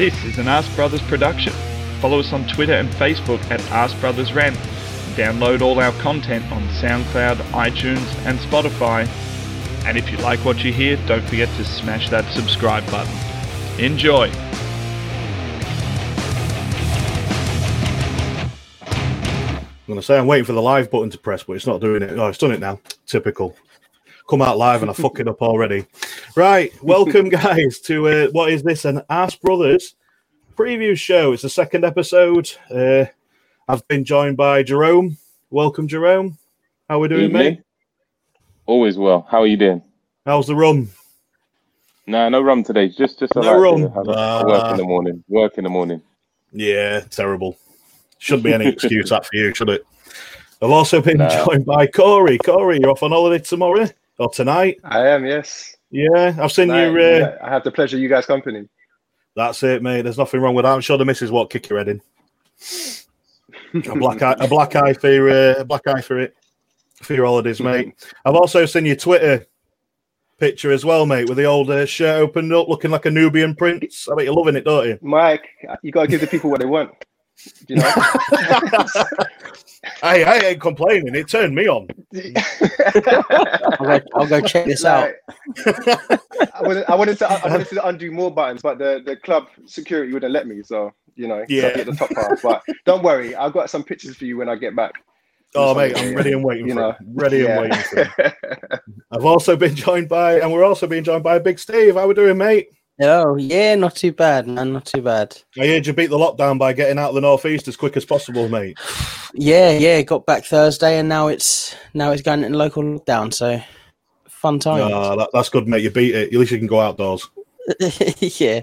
This is an Ask Brothers production. Follow us on Twitter and Facebook at Ask Brothers Rant. Download all our content on SoundCloud, iTunes, and Spotify. And if you like what you hear, don't forget to smash that subscribe button. Enjoy! I'm going to say I'm waiting for the live button to press, but it's not doing it. Oh, it's done it now. Typical. Come out live and I fuck it up already. Right, welcome guys to uh, what is this? An Ask Brothers preview show. It's the second episode. Uh, I've been joined by Jerome. Welcome, Jerome. How are we doing, Evening. mate? Always well. How are you doing? How's the rum? Nah, no rum today. Just just a No rum. dinner. Have a- Ah. work in the morning. Work in the morning. Yeah, terrible. Shouldn't be any excuse that for you, should it? I've also been No. joined by Corey. Corey, you're off on holiday tomorrow or tonight? I am, yes. Yeah, I've seen you. Uh, yeah, I have the pleasure of you guys' company. That's it, mate. There's nothing wrong with that. I'm sure the missus won't kick your head in. a black eye, a black eye for uh, a black eye for it for your holidays, mate. I've also seen your Twitter picture as well, mate, with the old uh, shirt opened up, looking like a Nubian prince. I bet you're loving it, don't you? Mike, you got to give the people what they want. You know? Hey, I ain't complaining. It turned me on. I'll go, I'll go check this out. I wanted, I wanted to, I wanted to undo more buttons, but the, the club security wouldn't let me. So you know, Yeah. yeah, get the top part. But don't worry, I've got some pictures for you when I get back. Oh, mate, I'm ready and waiting You for know, it. Ready and waiting for it. I've also been joined by, and we're also being joined by Big Steve. How we doing, mate? Oh, yeah, not too bad, man. Not too bad. I heard you beat the lockdown by getting out of the northeast as quick as possible, mate. Yeah, yeah. Got back Thursday, and now it's now it's going in local lockdown. So fun time. Ah, that, that's good, mate. You beat it. At least you can go outdoors. yeah.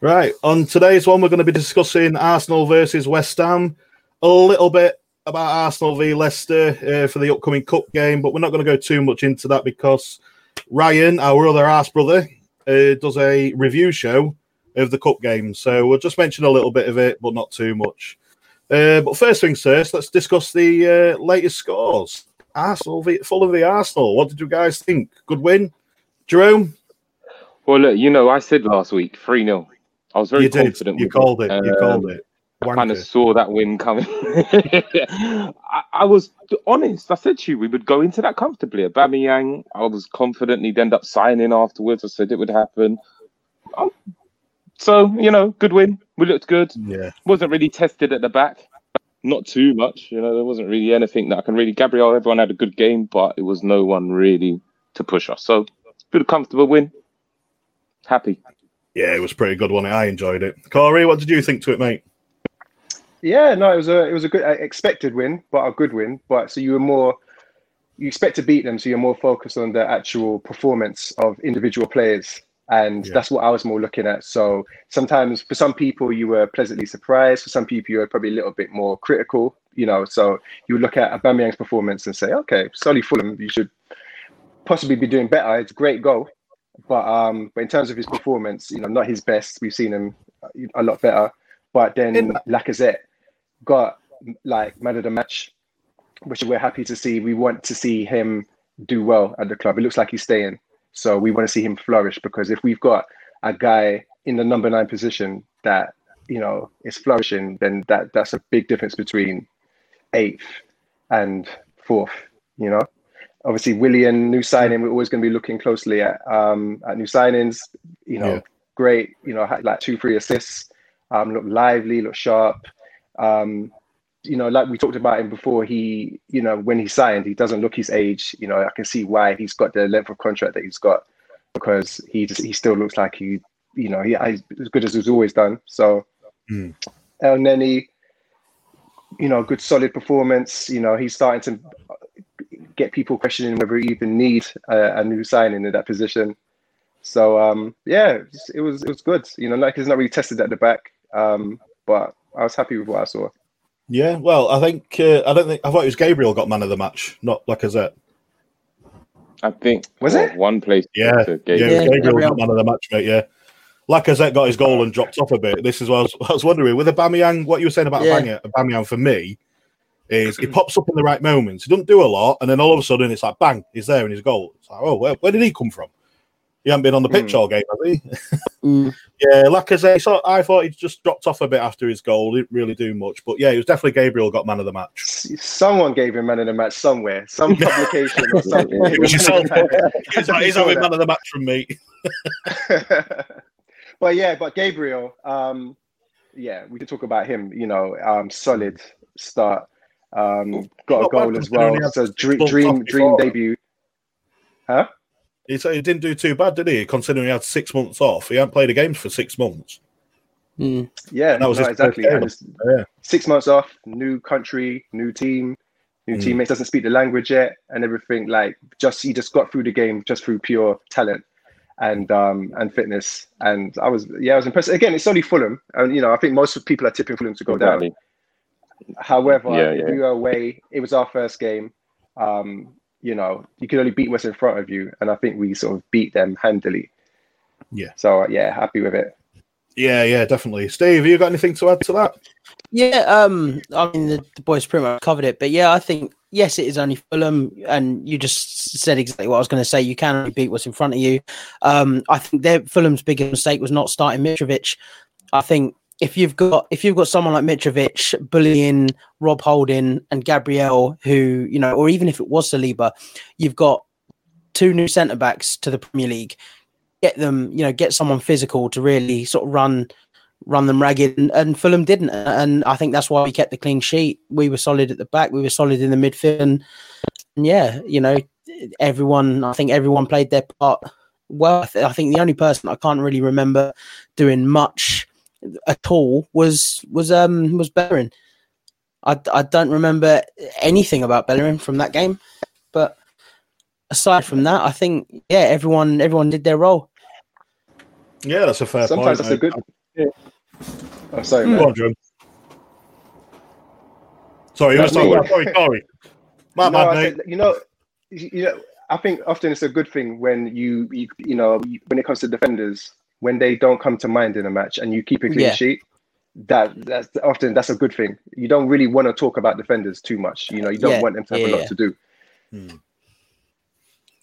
Right. On today's one, we're going to be discussing Arsenal versus West Ham. A little bit about Arsenal v Leicester uh, for the upcoming cup game, but we're not going to go too much into that because Ryan, our other ass brother, uh, does a review show of the cup game. So we'll just mention a little bit of it, but not too much. Uh, but first things first, let's discuss the uh, latest scores. Arsenal v Fulham v Arsenal. What did you guys think? Good win, Jerome. Well, look, you know, I said last week three 0 I was very you did. confident. You with called it. You Um, called it. I kind of saw that win coming. I, I was honest. I said to you, we would go into that comfortably. Aubameyang, I was confident he'd end up signing afterwards. I said it would happen. Um, so you know, good win. We looked good. Yeah. wasn't really tested at the back. Not too much, you know. There wasn't really anything that I can really. Gabriel, everyone had a good game, but it was no one really to push us. So, good, comfortable win. Happy. Yeah, it was pretty good one. I enjoyed it. Corey, what did you think to it, mate? Yeah, no, it was a it was a good uh, expected win, but a good win. But so you were more you expect to beat them, so you're more focused on the actual performance of individual players, and Yeah. that's what I was more looking at. So sometimes for some people you were pleasantly surprised, for some people you were probably a little bit more critical. You know, so you look at Aubameyang's performance and say, okay, Solly Fulham, you should possibly be doing better. It's a great goal, but um, but in terms of his performance, you know, not his best. We've seen him a lot better. But then In- Lacazette got like man of the match, which we're happy to see. We want to see him do well at the club. It looks like he's staying, so we want to see him flourish because if we've got a guy in the number nine position that you know is flourishing, then that that's a big difference between eighth and fourth. You know, obviously Willian new signing. We're always going to be looking closely at um at new signings. You know, Yeah. great. You know, had like two, three assists. Um, look lively, look sharp. Um, you know, like we talked about him before, he, you know, when he signed, he doesn't look his age. You know, I can see why he's got the length of contract that he's got because he just, he still looks like he, you know, he he's as good as he's always done. So, Mm. El Neni, you know, good solid performance. You know, he's starting to get people questioning whether he even need a, a new signing in that position. So um, yeah, it was, it was it was good. You know, like he's not really tested at the back, um, but I was happy with what I saw. Yeah, well, I think uh, I don't think I thought it was Gabriel got man of the match, not Lacazette. I think Was well, it? one place? Yeah, to yeah, Gabriel. Yeah, Gabriel Gabriel. got man of the match, mate. Yeah, Lacazette got his goal and dropped off a bit. This is what I was, I was wondering with Aubameyang. What you were saying about Yeah. Aubameyang, Aubameyang for me is he pops up in the right moments. He doesn't do a lot, and then all of a sudden it's like bang, he's there and his goal. It's like, oh, where, where did he come from? He hasn't been on the pitch Mm. all game, has he? Mm. yeah, Lacazette. So I thought he just dropped off a bit after his goal. He Didn't really do much, but yeah, it was definitely Gabriel got man of the match. Someone gave him man of the match somewhere, some publication or something. It was yourself. He's, I he's having that. man of the match from me. but yeah, but Gabriel, um, yeah, we could talk about him. You know, um, solid start, um, got a goal as well. he had So dream, dream, dream before. debut. Huh? He he didn't do too bad, did he? Considering he had six months off, he hadn't played a game for six months. Mm. Yeah, That was no, exactly. game. And Yeah. six months off, new country, new team, new Mm. teammates. Doesn't speak the language yet, and everything. Like just he just got through the game just through pure talent and um and fitness. And I was yeah, I was impressed. Again, it's only Fulham, and you know I think most people are tipping Fulham to go down. However, Yeah, yeah. we were away. It was our first game. Um, you know, you can only beat what's in front of you, and I think we sort of beat them handily. Yeah. So yeah, happy with it. Yeah, yeah, definitely. Steve, have you got anything to add to that? Yeah, um, I mean the, the boys pretty much covered it, but yeah, I think yes, it is only Fulham, and you just said exactly what I was going to say. You can only beat what's in front of you. Um, I think their Fulham's biggest mistake was not starting Mitrovic. I think if you've got if you've got someone like Mitrovic bullying Rob Holding and Gabriel, who you know, or even if it was Saliba, you've got two new centre backs to the Premier League. Get them, you know, get someone physical to really sort of run run them ragged, and, and Fulham didn't. And I think that's why we kept the clean sheet. We were solid at the back, we were solid in the midfield, and, and yeah, you know, everyone. I think everyone played their part well. I, th- I think the only person I can't really remember doing much at all was was um was Bellerin. I, I don't remember anything about Bellerin from that game, but aside from that, I think yeah, everyone everyone did their role. Yeah, that's a fair Sometimes point. that's a good. Oh, sorry, Go man. on, Jim. Sorry, you No, was talking sorry, sorry. My No, bad, mate. said, you know, you you know, I think often it's a good thing when you, you, you know, you- when it comes to defenders, when they don't come to mind in a match and you keep a clean Yeah. sheet. That that's often that's a good thing. You don't really want to talk about defenders too much. You know, you don't Yeah, want them to have a lot to do.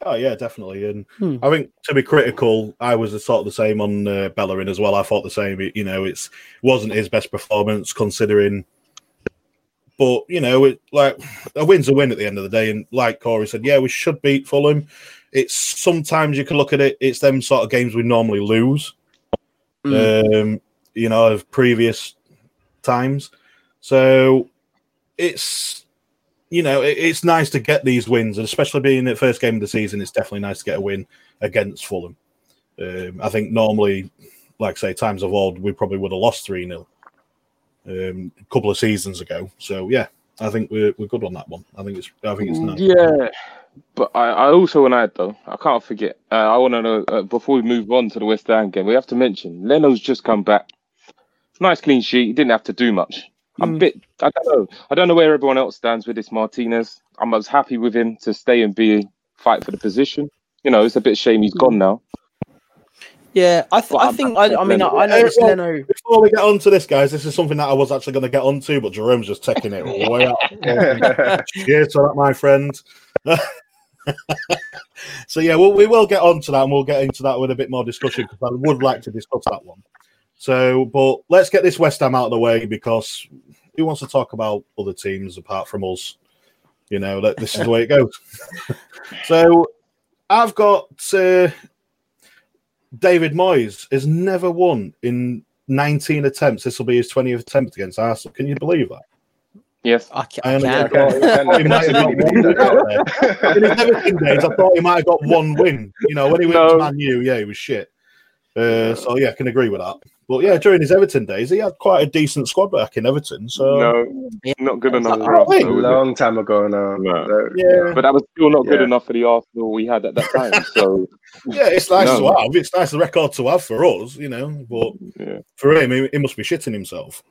Oh yeah, definitely. And Hmm. I think to be critical, I was the sort of the same on uh, Bellerin as well. I thought the same. It- You know, it's wasn't his best performance considering. But you know, it, like a win's a win at the end of the day. And like Corey said, yeah, we should beat Fulham. It's sometimes you can look at it. It's them sort of games we normally lose. Um, you know, of previous times. So it's you know, it, it's nice to get these wins, and especially being the first game of the season, it's definitely nice to get a win against Fulham. Um, I think normally, like say, times of old, we probably would have lost 3 0 um, a couple of seasons ago. So, yeah, I think we're, we're good on that one. I think it's I think it's nice. Yeah, but I, I also want to add though. I can't forget. Uh, I want to know uh, before we move on to the West Ham game. We have to mention Leno's just come back. Nice clean sheet. He didn't have to do much. I'm a Mm. bit. I don't know. I don't know where everyone else stands with this Martinez. I'm as happy with him to stay and be fight for the position. You know, it's a bit shame he's gone now. Yeah, I, th- I think I, I mean I, I noticed well- Leno. Before we get on to this, guys, this is something that I was actually going to get onto, but Jerome's just taking it way out. Cheers to that, my friend. so yeah, well, we will get on to that, and we'll get into that with a bit more discussion because I would like to discuss that one. So, but let's get this West Ham out of the way because who wants to talk about other teams apart from us? You know, that this is the way it goes. so, I've got uh, David Moyes has never won in 19 attempts. This will be his 20th attempt against Arsenal. Can you believe that? Yes. I, ca- I I only can. got- I thought he might have got one win. In his Everton days, I thought he might have got one win. You know, when he went No. to Man U, yeah, he was shit. Uh, so yeah, I can agree with that. But yeah, during his Everton days, he had quite a decent squad back in Everton. So no, not good enough Oh, for us. wait. though, was it? Long time ago now. No. So, yeah, But that was still not good Yeah. enough for the Arsenal we had at that time. So yeah, it's nice No. to have. It's nice a record to have for us, you know. But yeah, for him, he, he must be shitting himself.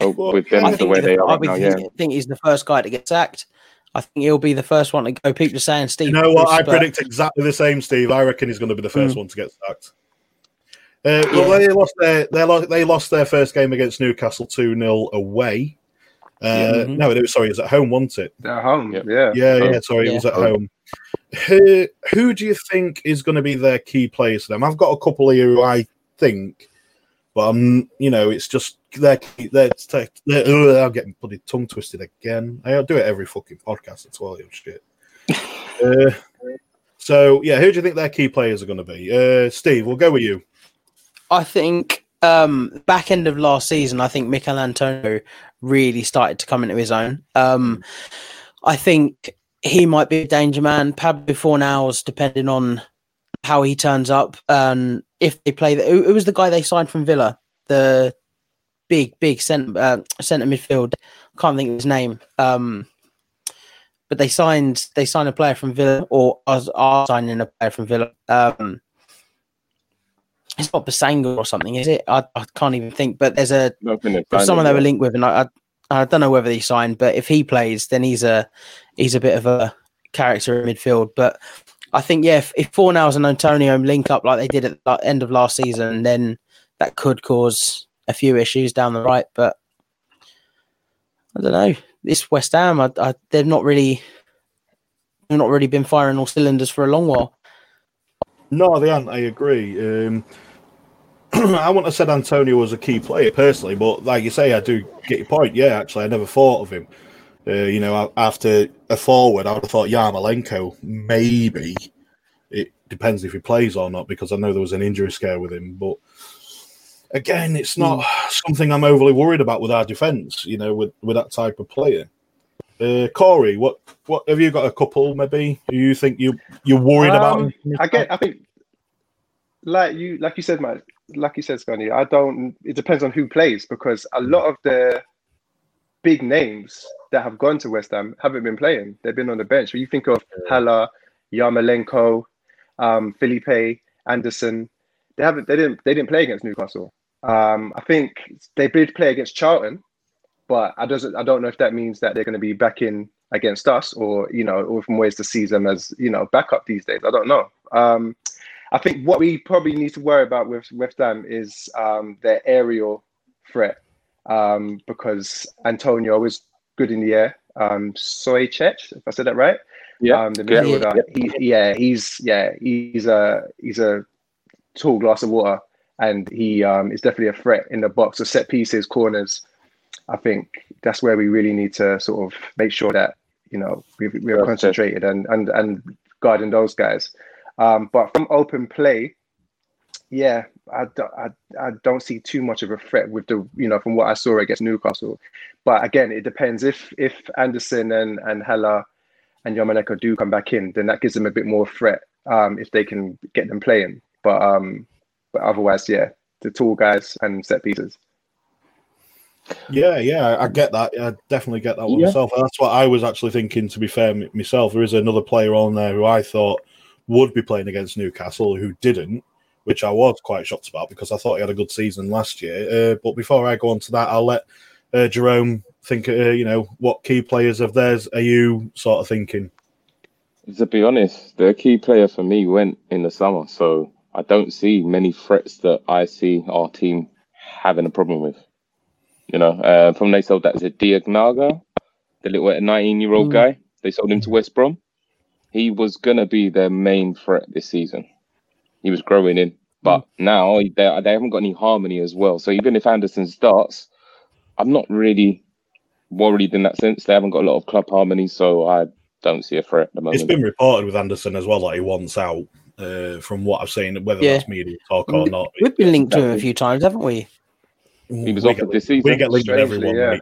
Oh, Well, with them I the think, way the- they are I right would now, yeah. think, think he's the first guy to get sacked. I think he'll be the first one to go. People are saying Steve. You know what? I Bruce, but- predict exactly the same, Steve. I reckon he's going to be the first Mm. one to get sacked. Uh, well, Yeah. they lost their they lost, they lost their first game against Newcastle two 0 away. Uh, Yeah. Mhm. No, it was sorry, it was at home, wasn't it? They're home. Yep. Yeah. Yeah, Oh. yeah. Sorry, it was at home. who, who do you think is going to be their key players for them? I've got a couple here who I think, but I'm, you know, it's just they're, they're, they're, they're I'm getting bloody tongue twisted again. I do it every fucking podcast. It's all shit. uh, so yeah, who do you think their key players are going to be? Uh, Steve, we'll go with you. I think um, back end of last season, I think Michail Antonio really started to come into his own. Um, I think he might be a danger man. Pablo Fornals, depending on how he turns up, and if they play, the, it was the guy they signed from Villa, the big, big centre uh, centre midfield. Can't think of his name. Um, but they signed they signed a player from Villa, or are, are signing a player from Villa. Um, it's not Basanga or something, is it? I, I can't even think. But there's a there's someone they were linked with, and I, I, I don't know whether he signed, but if he plays, then he's a he's a bit of a character in midfield. But I think yeah, if, if Fornals and Antonio link up like they did at the end of last season, then that could cause a few issues down the right. But I don't know. This West Ham, I, I, they've not really, they've not really been firing all cylinders for a long while. No, they aren't. I agree. Um, I wouldn't have said Antonio was a key player personally, but like you say, I do get your point. Yeah, actually, I never thought of him. Uh, you know, after a forward, I would have thought Yarmolenko maybe. It depends if he plays or not because I know there was an injury scare with him. But again, it's not mm. something I'm overly worried about with our defence. You know, with with that type of player. Uh, Corey, what what have you got a couple maybe you think you you're worried um, about? I get. I think like you like you said, Matt. Like you said, Scotty. I don't. It depends on who plays because a lot of the big names that have gone to West Ham haven't been playing. They've been on the bench. When you think of Haller, Yarmolenko, um, Felipe, Anderson, they haven't. They didn't. They didn't play against Newcastle. Um, I think they did play against Charlton, but I doesn't. I don't know if that means that they're going to be back in against us, or you know, or from ways to see them as you know backup these days. I don't know. Um, I think what we probably need to worry about with West Ham is um, their aerial threat um, because Antonio was good in the air. Um, Souček, if I said that right. Yeah, um, the midfielder. Yeah. He, yeah, he's yeah, he's a he's a tall glass of water, and he um, is definitely a threat in the box. So set pieces, corners. I think that's where we really need to sort of make sure that you know we, we're concentrated and and and guarding those guys. Um, but from open play, yeah, I, I, I don't see too much of a threat with the you know from what I saw against Newcastle. But again, it depends if if Anderson and and Haller and Yarmolenko do come back in, then that gives them a bit more threat um, if they can get them playing. But um, but otherwise, yeah, the tall guys and set pieces. Yeah, yeah, I get that. I definitely get that one yeah. myself. That's what I was actually thinking. To be fair, myself, there is another player on there who I thought would be playing against Newcastle who didn't, which I was quite shocked about because I thought he had a good season last year. Uh, but before I go on to that, I'll let uh, Jerome think. Uh, you know, what key players of theirs are you sort of thinking? To be honest, the key player for me went in the summer, so I don't see many threats that I see our team having a problem with. You know, uh, from they sold that is it Diangana, the little 19 year old mm. guy. They sold him to West Brom. He was gonna be their main threat this season. He was growing in, but mm. now they they haven't got any harmony as well. So even if Anderson starts, I'm not really worried in that sense. They haven't got a lot of club harmony, so I don't see a threat at the moment. It's been reported with Anderson as well that he wants out. Uh, from what I've seen, whether yeah. that's media talk or not. We've been linked to him a few times, haven't we? He was we offered this season. We get linked with everyone, yeah.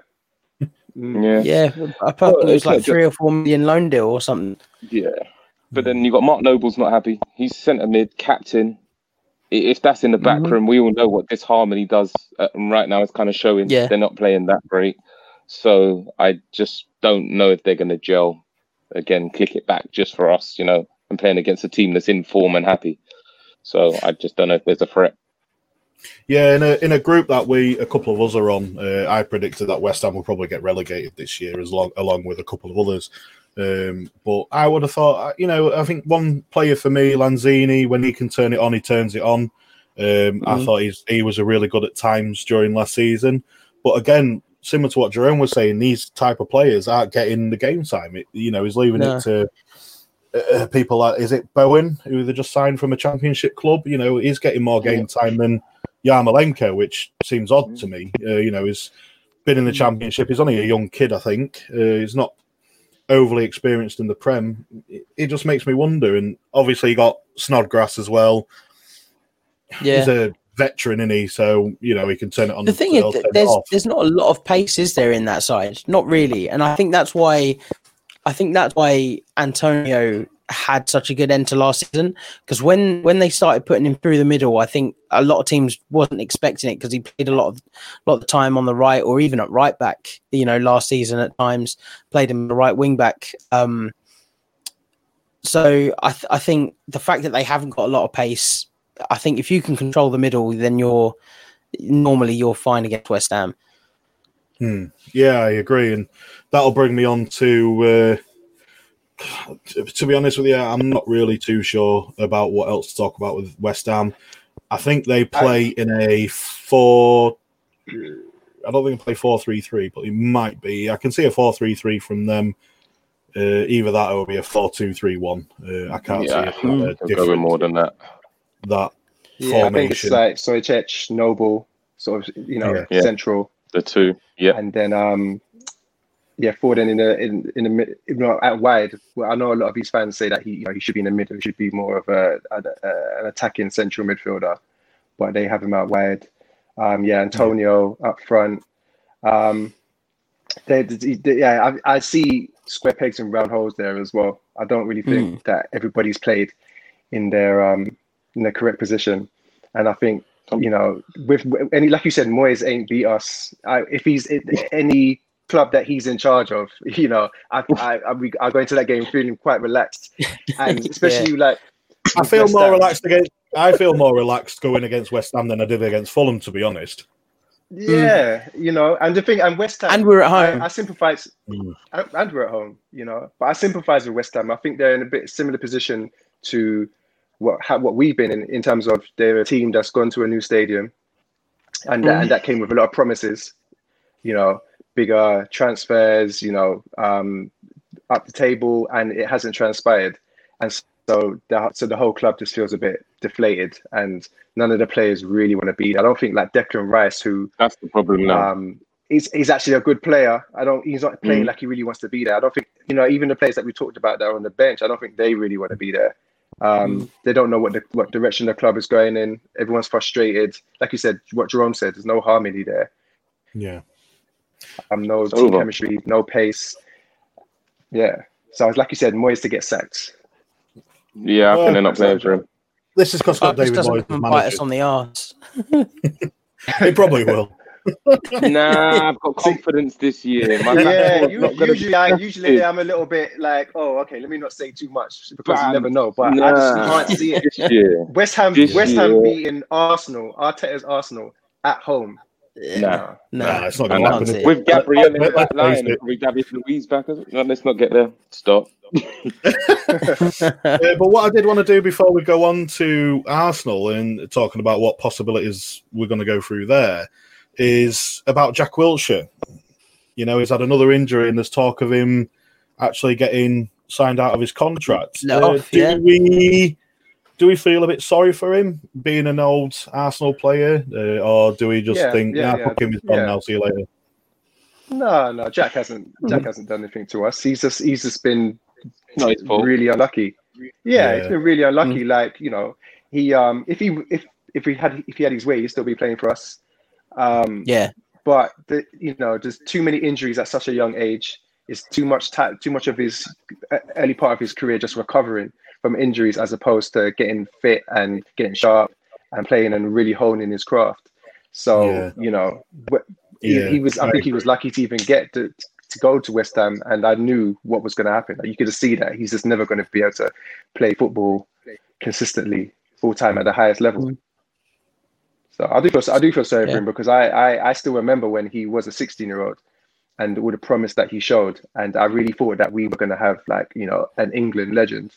Mm. Yeah, yeah. Apparently, it was like three or four million loan deal or something. Yeah, but then you've got Mark Noble's not happy. He's centre mid captain. If that's in the back mm-hmm. room, we all know what disharmony does. Uh, right now, it's kind of showing. Yeah. they're not playing that great. So I just don't know if they're going to gel. Again, click it back just for us, you know, and playing against a team that's in form and happy. So I just don't know if there's a threat. Yeah, in a in a group that we a couple of us are on, uh, I predicted that West Ham will probably get relegated this year, as long along with a couple of others. Um, but I would have thought, you know, I think one player for me, Lanzini, when he can turn it on, he turns it on. Um, mm-hmm. I thought he's, he was a really good at times during last season. But again, similar to what Jerome was saying, these type of players aren't getting the game time. It, you know, he's leaving no. it to uh, people like is it Bowen who they just signed from a championship club? You know, he's getting more game time than Yarmolenko, which seems odd to me. Uh, you know, he's been in the championship. He's only a young kid, I think. Uh, he's not overly experienced in the Prem. It, it just makes me wonder. And obviously, you got Snodgrass as well. Yeah. He's a veteran, is he? So you know he can turn it on. the thing is, turn that it there's there's not a lot of pace, is there, in that side? Not really, and I think that's why, I think that's why Antonio had such a good end to last season. Because when when they started putting him through the middle, I think a lot of teams wasn't expecting it because he played a lot of a lot of time on the right or even at right back. You know, last season at times played him the right wing back. Um, so I th- I think the fact that they haven't got a lot of pace, I think if you can control the middle, then you're normally you're fine against West Ham. Hmm. Yeah, I agree, and that'll bring me on to. Uh, to to be honest with you, I'm not really too sure about what else to talk about with West Ham. I think they play in a four. I don't think they play four three three, but it might be. I can see a four three three from them. Uh, either that or it'll be a four two three one. Uh, I can't Yeah, see a, a I'll go with more than that. that Yeah, I think it's formation. like Souček, Noble, sort of, you know, Yeah. Yeah. central, The two. Yeah. and then um, yeah, Fornals in the in in the mid, you know, out wide. Well, I know a lot of his fans say that he you know, he should be in the middle, he should be more of a, a, a an attacking central midfielder, but they have him out wide. Um, yeah, Antonio up front. Um, they, they- they- yeah, I, I see square pegs and round holes there as well. I don't really think that everybody's played in their um in the correct position, and I think you know with any like you said, Moyes ain't beat us. I, if he's any club that he's in charge of, you know, I I I, we, I go into that game feeling quite relaxed, and especially like I feel West more Ham. relaxed against. I feel more relaxed going against West Ham than I did against Fulham, to be honest. Yeah, you know, and the thing, and West Ham, And we're at home. I, I sympathise, Mm. and and we're at home, you know, but I sympathise with West Ham. I think they're in a bit similar position to what how, what we've been in in terms of they're a team that's gone to a new stadium, and that, and that came with a lot of promises, you know, bigger transfers, you know, um, up the table, and it hasn't transpired, and so the so the whole club just feels a bit deflated, and none of the players really want to be. there. I don't think like Declan Rice, who That's the problem now. um, he's, he's actually a good player. I don't. He's not playing Mm. like he really wants to be there. I don't think you know. Even the players that we talked about that are on the bench, I don't think they really want to be there. Um, They don't know what the what direction the club is going in. Everyone's frustrated. Like you said, what Jerome said, there's no harmony there. Yeah. Um, no It's team over. chemistry, no pace. Yeah. So like you said, Moyes to get sacked. yeah, I Well, think they're not playing for him. This is because David this doesn't Moyes come as and bite us on the arse. It probably will. nah, I've got confidence this year. My yeah, you, not usually I, usually I'm a little bit like, oh, okay, let me not say too much because you never know. But I just can't see it. this. West Ham, This West Ham year- beating Arsenal, Arteta's Arsenal at home. Nah. No, Nah, it's not going to happen. With Gabriel in the Let's back face line, it. probably David Luiz back. is? No, let's not get there. Stop. Uh, but what I did want to do before we go on to Arsenal and talking about what possibilities we're going to go through there is about Jack Wilshere. You know, he's had another injury, and there's talk of him actually getting signed out of his contract. Let Uh, do yeah. we do we feel a bit sorry for him being an old Arsenal player, uh, or do we just Yeah, think, yeah, yeah, yeah, fuck him, he's gone yeah. now, see you later? No, no, Jack hasn't. Mm-hmm. Jack hasn't done anything to us. He's just he's just been Not his fault. really unlucky. Yeah, Yeah. he's been really unlucky. Like you know, he um if he if if he had if he had his way, he'd still be playing for us. Um, yeah, but the, you know, there's too many injuries at such a young age. It's too much ta- too much of his uh, early part of his career just recovering from injuries as opposed to getting fit and getting sharp and playing and really honing his craft. So Yeah. you know, he, Yeah, he was. I I think he was lucky to even get to to go to West Ham, and I knew what was going to happen. Like, you could see that he's just never going to be able to play football consistently full time at the highest level. Mm-hmm. So I do feel I do feel sorry Yeah. for him because I, I I still remember when he was a 16 year old and all the promise that he showed, and I really thought that we were going to have like you know an England legend.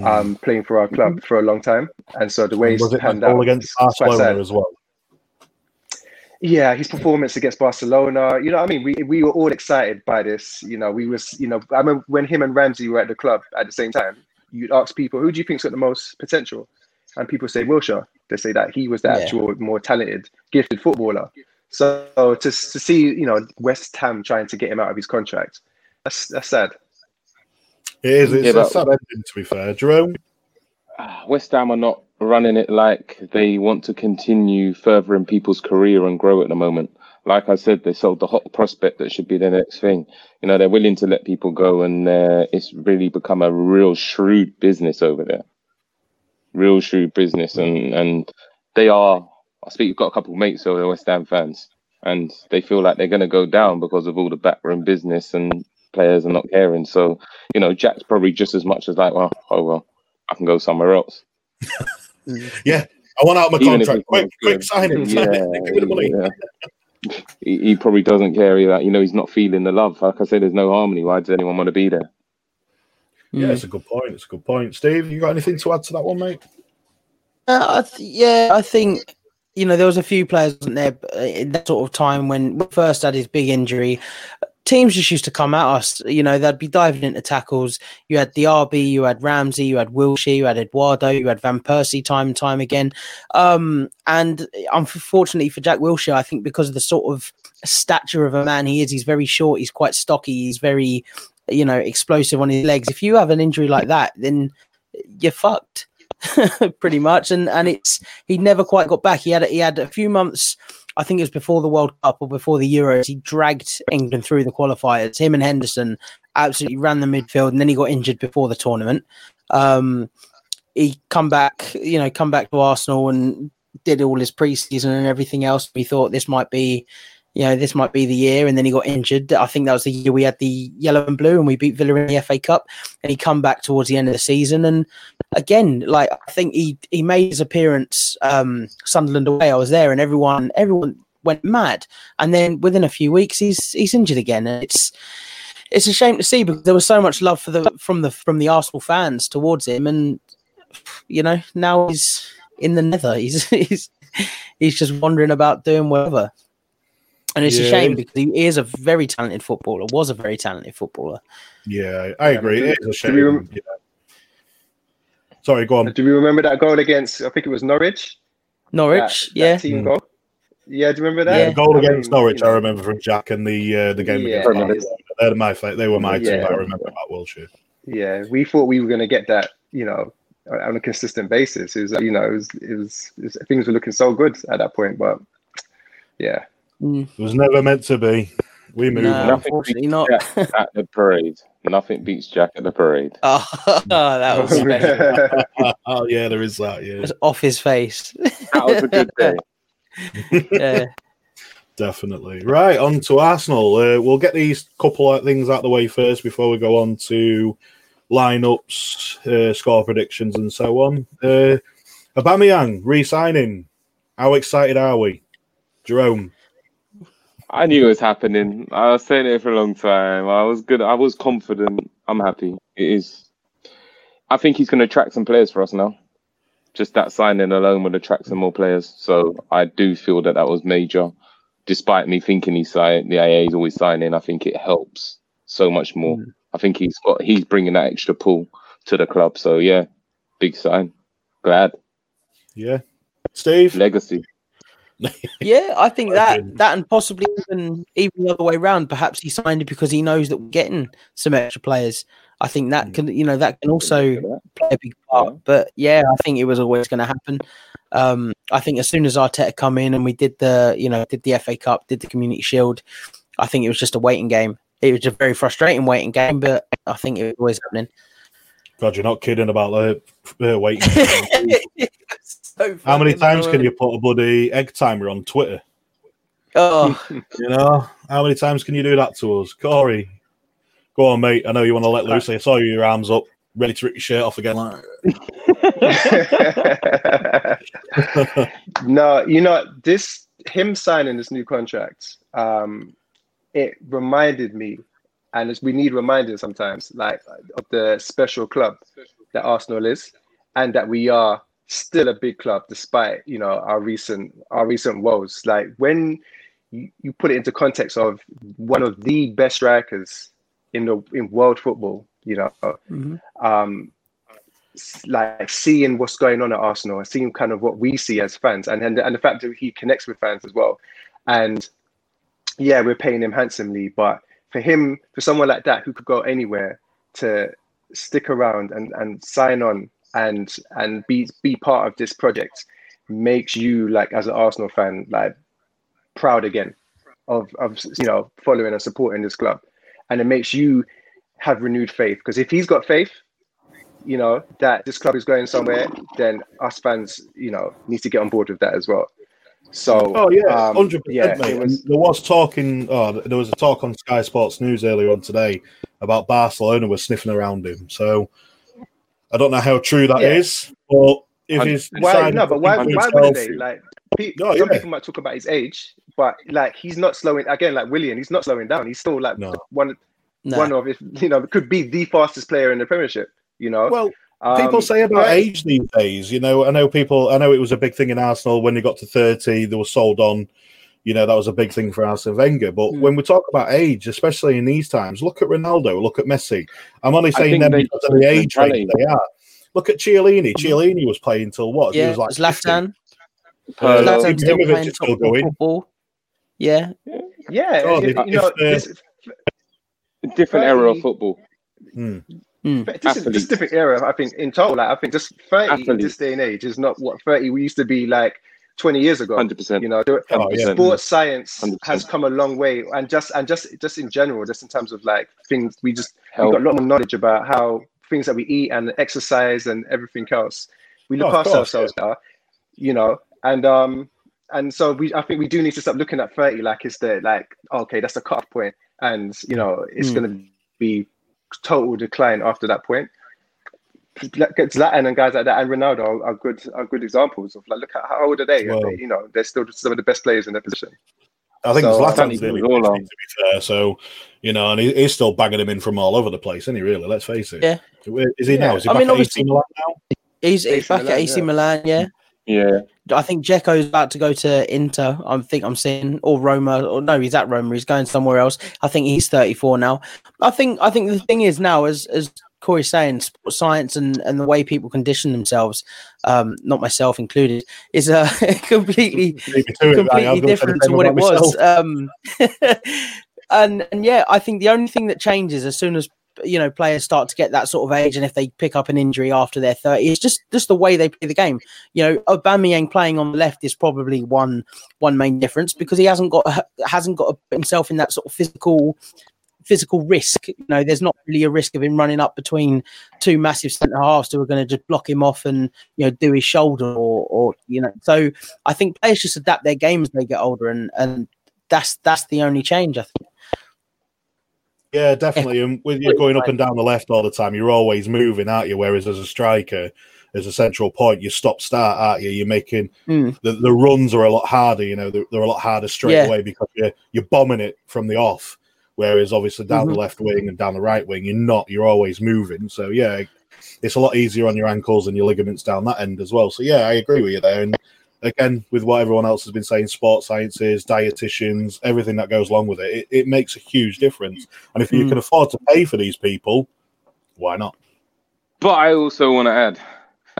Um, playing for our club for a long time, and so the way was it's it panned goal out against is Barcelona as well? Yeah, his performance against Barcelona. You know, what I mean, we we were all excited by this. You know, we was, you know, I remember when him and Ramsey were at the club at the same time. you'd ask people, who do you think's got the most potential? And people say Wilshere. They say that he was the Yeah. actual more talented, gifted footballer. So to, to see, you know, West Ham trying to get him out of his contract, that's that's sad. It is. It's Yeah, a sad ending, to be fair. Jerome? West Ham are not running it like they want to continue furthering people's career and grow at the moment. Like I said, they sold the hot prospect that should be the next thing. You know, they're willing to let people go, and uh, it's really become a real shrewd business over there. Real shrewd business, and and they are. I speak. You've got a couple of mates who are West Ham fans, and they feel like they're going to go down because of all the backroom business and players are not caring. So, you know, Jack's probably just as much as like, well, oh well, I can go somewhere else. Yeah. I want out my Even contract. it's Quick, not quick, good. sign him. Yeah, Give me the money. yeah. he, he probably doesn't care that. You know, he's not feeling the love. Like I said, there's no harmony. Why does anyone want to be there? Yeah, Mm. it's a good point. It's a good point. Steve, you got anything to add to that one, mate? Uh, I th- yeah, I think you know there was a few players wasn't there uh, in that sort of time when we first had his big injury. Teams just used to come at us. You know, they'd be diving into tackles. You had Diaby, you had Ramsey, you had Wilshere, you had Eduardo, you had Van Persie time and time again. Um, and unfortunately for Jack Wilshere, I think because of the sort of stature of a man he is, he's very short, he's quite stocky, he's very, you know, explosive on his legs. If you have an injury like that, then you're fucked. pretty much and and it's he never quite got back he had he had a few months i think it was before the world cup or before the euros he dragged england through the qualifiers. Him and henderson absolutely ran the midfield and then he got injured before the tournament. Um he come back you know come back to arsenal and did all his preseason and everything else. We thought this might be you know, this might be the year. And then he got injured. I think that was the year we had the yellow and blue and we beat Villa in the FA Cup. And he come back towards the end of the season. And again, like I think he he made his appearance um Sunderland away. I was there and everyone everyone went mad. And then within a few weeks he's he's injured again. And it's it's a shame to see because there was so much love for the from the from the Arsenal fans towards him. And you know, now he's in the nether. He's he's he's just wandering about doing whatever. And it's a shame because he is a very talented footballer, was a very talented footballer. Yeah, I agree. do- It is a shame. rem- yeah. Sorry, go on. Do we remember that goal against? I think it was Norwich. Norwich, that, yeah. that team Mm. goal. Yeah, do you remember that? Yeah, the goal I against mean, Norwich, you know, I remember from Jack and the uh, the game Yeah. against They're my they were my team. I remember about Wilshere. Yeah, we thought we were going to get that, you know, on a consistent basis. It was, you know, it was, it was, it was things were looking so good at that point, but yeah, Mm, It was never meant to be. We moved no. Nothing unfortunately beats not. Jack at the parade. Nothing beats Jack at the parade. Oh, that was special. oh yeah, there is that. Yeah, It's off his face. That was a good day. yeah. definitely. Right on to Arsenal. Uh, we'll get these couple of things out of the way first before we go on to lineups, uh, score predictions, and so on. Uh, Aubameyang re-signing. How excited are we, Jerome? I knew it was happening. I was saying it for a long time. I was good. I was confident. I'm happy. It is. I think he's going to attract some players for us now. Just that signing alone would attract some more players. So I do feel that that was major. Despite me thinking he's signing, the AA is always signing. I think it helps so much more. Hmm. I think he's got he's bringing that extra pull to the club. So yeah, big sign. Glad Yeah, Steve. legacy. Yeah, I think that that and possibly even even the other way around. Perhaps he signed it because he knows that we're getting some extra players. I think that Mm. can you know that can also Look at that. play a big part. But yeah, I think it was always going to happen. Um, I think as soon as Arteta come in and we did the you know did the FA Cup, did the Community Shield, I think it was just a waiting game. It was a very frustrating waiting game, but I think it was always happening. God, you're not kidding about the uh, waiting. So How many fucking times can you put a bloody egg timer on Twitter? Oh, You know, how many times can you do that to us, Corey? Go on, mate. I know you want to let loose. I saw you, your arms up, ready to rip your shirt off again. Like, no, you know this him signing this new contract. Um, it reminded me, and it's, we need reminders sometimes, like of the special club that Arsenal is, and that we are still a big club despite you know our recent our recent woes. Like when you, you put it into context of one of the best strikers in the in world football, you know, Mhm. um, like seeing what's going on at Arsenal and seeing kind of what we see as fans, and and, and the fact that he connects with fans as well. And yeah, we're paying him handsomely, but for him, for someone like that who could go anywhere to stick around and and sign on and and be be part of this project makes you like as an Arsenal fan like proud again of of you know following and supporting this club, and it makes you have renewed faith because if he's got faith, you know that this club is going somewhere, then us fans you know need to get on board with that as well. So Oh yeah, um, yeah, mate. was there was talking. Oh, there was a talk on Sky Sports News earlier on today about Barcelona was sniffing around him. So I don't know how true that is, Yeah. but if he's why decided no, but why why wouldn't they like? Pe- Oh, some yeah. people might talk about his age, but like he's not slowing again. Like Willian, he's not slowing down. He's still like No. one No. one of if you know could be the fastest player in the Premiership. You know, Well, Um, people say about right. age these days. You know, I know people. I know it was a big thing in Arsenal when they got to thirty. They were sold on. You know, that was a big thing for Arsene Wenger. But Mm. when we talk about age, especially in these times, look at Ronaldo. Look at Messi. I'm only saying think them they- because of the age range mentality. they are. Look at Chiellini. Chiellini was playing till what? Yeah, he was like Zlatan. Uh, Pirlo. Zlatan's still playing is still going. football. Yeah, yeah, Oh, if- if- you know, uh, this, different era of football. Hmm. But this is this different era. I think in total, like I think just thirty in this day and age is not what thirty we used to be like twenty years ago. Hundred percent. You know, Oh, yeah. sports science 100%. has come a long way, and just and just just in general, just in terms of like things, we just we Health. got a lot more knowledge about how things that we eat and exercise and everything else. We look Oh, of after course, ourselves better, you know, and um and so we I think we do need to stop looking at thirty like it's the like okay that's the cutoff point, and you know it's Mm. going to be total decline after that point. Like, Zlatan and guys like that and Ronaldo are, are good are good examples of like look at how old are they? Well- They- you know they're still some of the best players in their position. I think So, Zlatan's Danny nearly Ings all 50, to be fair. So, you know, and he, he's still bagging him in from all over the place, isn't he? Really? Let's face it. Yeah. Is he now? Is he I back mean, at AC Milan now? he's, he's AC back Milan, at AC yeah. Milan. Yeah, Yeah. I think Dzeko's about to go to Inter. I think I'm seeing or Roma or no, he's at Roma. He's going somewhere else. I think he's 34 now. I think I think the thing is now, as as Corey's saying, sports science and and the way people condition themselves, um, not myself included, is uh, completely Leave to it, right? I was completely the different to what it was. Um, and and yeah, I think the only thing that changes as soon as you know players start to get that sort of age, and if they pick up an injury after they're thirty, it's just just the way they play the game. You know, Aubameyang playing on the left is probably one one main difference because he hasn't got hasn't got himself in that sort of physical physical risk. You know, there's not really a risk of him running up between two massive centre halves who are going to just block him off and you know do his shoulder or or you know. So I think players just adapt their game as they get older, and and that's that's the only change I think. Yeah, definitely. And with you going up and down the left all the time, you're always moving, aren't you? Whereas as a striker, as a central point, you stop start, aren't you? You're making Mm. the, the runs are a lot harder. You know, they're, they're a lot harder straight Yeah. away because you're you're bombing it from the off. Whereas obviously down Mhm. the left wing and down the right wing, you're not. You're always moving. So yeah, it's a lot easier on your ankles and your ligaments down that end as well. So yeah, I agree with you there. And again, with what everyone else has been saying, sports sciences, dietitians, everything that goes along with it, it, it makes a huge difference. And if you Mm. can afford to pay for these people, why not? But I also want to add,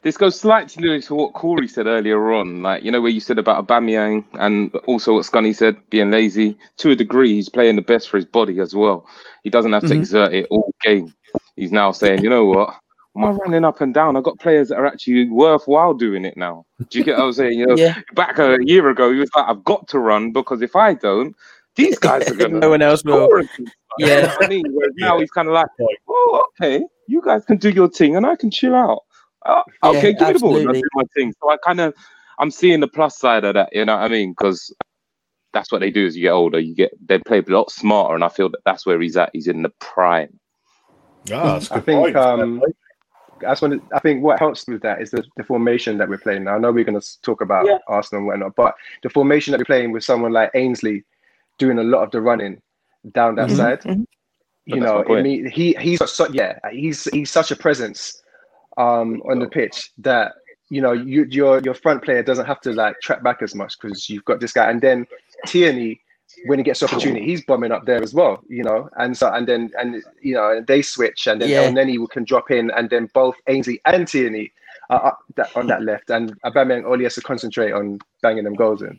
this goes slightly to what Corey said earlier on. Like, you know, where you said about Aubameyang and also what Scunny said, being lazy. To a degree, he's playing the best for his body as well. He doesn't have to Mhm. exert it all game. He's now saying, you know what? Am I running up and down? I've got players that are actually worthwhile doing it now. Do you get what I'm saying? You know, Yeah, back a year ago, he was like, I've got to run because if I don't, these guys are going to no one else will. score and stuff. Yeah. You know I mean? Whereas now he's kind of like, oh, okay, you guys can do your thing and I can chill out. Oh, Yeah, okay, give me the ball and I'll absolutely. do my thing. So I kind of, I'm seeing the plus side of that. You know what I mean? Because that's what they do as you get older. You get they play a lot smarter, and I feel that that's where he's at. He's in the prime. Ah, that's good think point. um, that's when I think what helps with that is the, the formation that we're playing now. I know we're going to talk about Yeah. Arsenal and whatnot, but the formation that we're playing with someone like Ainsley doing a lot of the running down that Mhm, side. mhm. You But know, my it mean, he he's got so, yeah, he's he's such a presence um on the pitch that you know you your your front player doesn't have to like track back as much because you've got this guy, and then Tierney when he gets opportunity, he's bombing up there as well, you know. And so and then and you know and they switch and then Yeah. and then he can drop in and then both Ainsley and Tierney are up that, on that left and Aubameyang only has to concentrate on banging them goals in.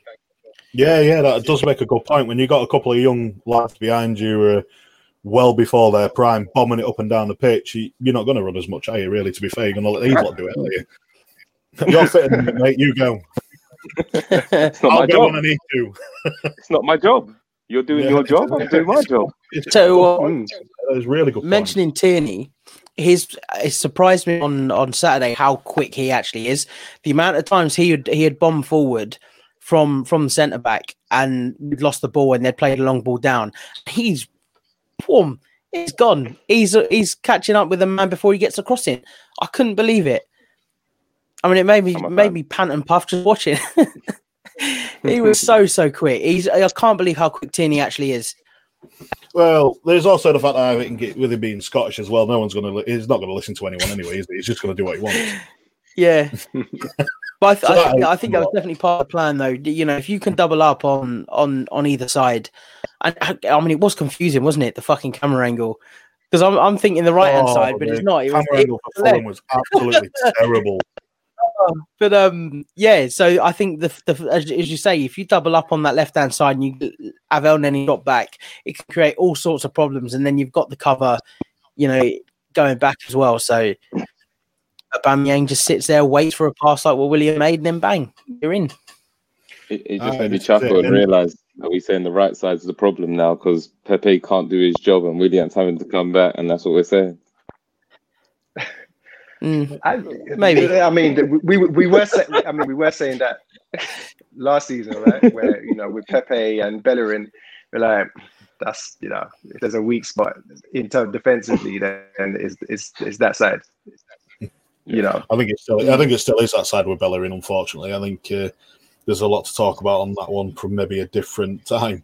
Yeah, yeah, that does make a good point. When you got a couple of young lads behind you, uh, well before their prime, bombing it up and down the pitch, you, you're not going to run as much, are you? Really, to be fair, you're going to let these lot do it, are you? You're fitting, mate. You go. It's not I'll my go job. when I need to. It's not my job. You're doing Yeah. your job. I'm doing my job. so uh, Mm. Really good. point. mentioning Tierney, his it surprised me on on Saturday how quick he actually is. The amount of times he had he had bombed forward from from centre back and we'd lost the ball and they'd played a long ball down. He's boom, he's gone. He's he's catching up with the man before he gets across it. I couldn't believe it. I mean, it made me made fan. me pant and puff just watching. he was so so quick. He's I can't believe how quick Tierney actually is. Well, there's also the fact that I think it, with him being Scottish as well, no one's going to. He's not going to listen to anyone anyway. Is he? He's just going to do what he wants. Yeah. But I, th- So I, I think that was definitely part of the plan, though. You know, if you can double up on on on either side, and I mean, it was confusing, wasn't it? The fucking camera angle, because I'm I'm thinking the right hand Oh, side, but it's not. It was, Camera it angle for was. Fulham was absolutely terrible. But um, yeah. So I think the the as, as you say, if you double up on that left hand side and you have Elneny drop back, it can create all sorts of problems, and then you've got the cover, you know, going back as well. So. Aubameyang just sits there, waits for a pass like what William made, and then bang, you're in. It, it just made me this is it, chuckle and and- realize that we're saying the right side's the problem now because Pepe can't do his job and William's having to come back, and that's what we're saying. Mm. I, Maybe. I mean, we we, we were say, I mean we were saying that last season, right? Where you know with Pepe and Bellerin, we're like, that's you know, if there's a weak spot in terms defensively, then it's it's it's that side. You know, I think it still. I think it still is that side with Bellerin. Unfortunately, I think uh, there's a lot to talk about on that one from maybe a different time.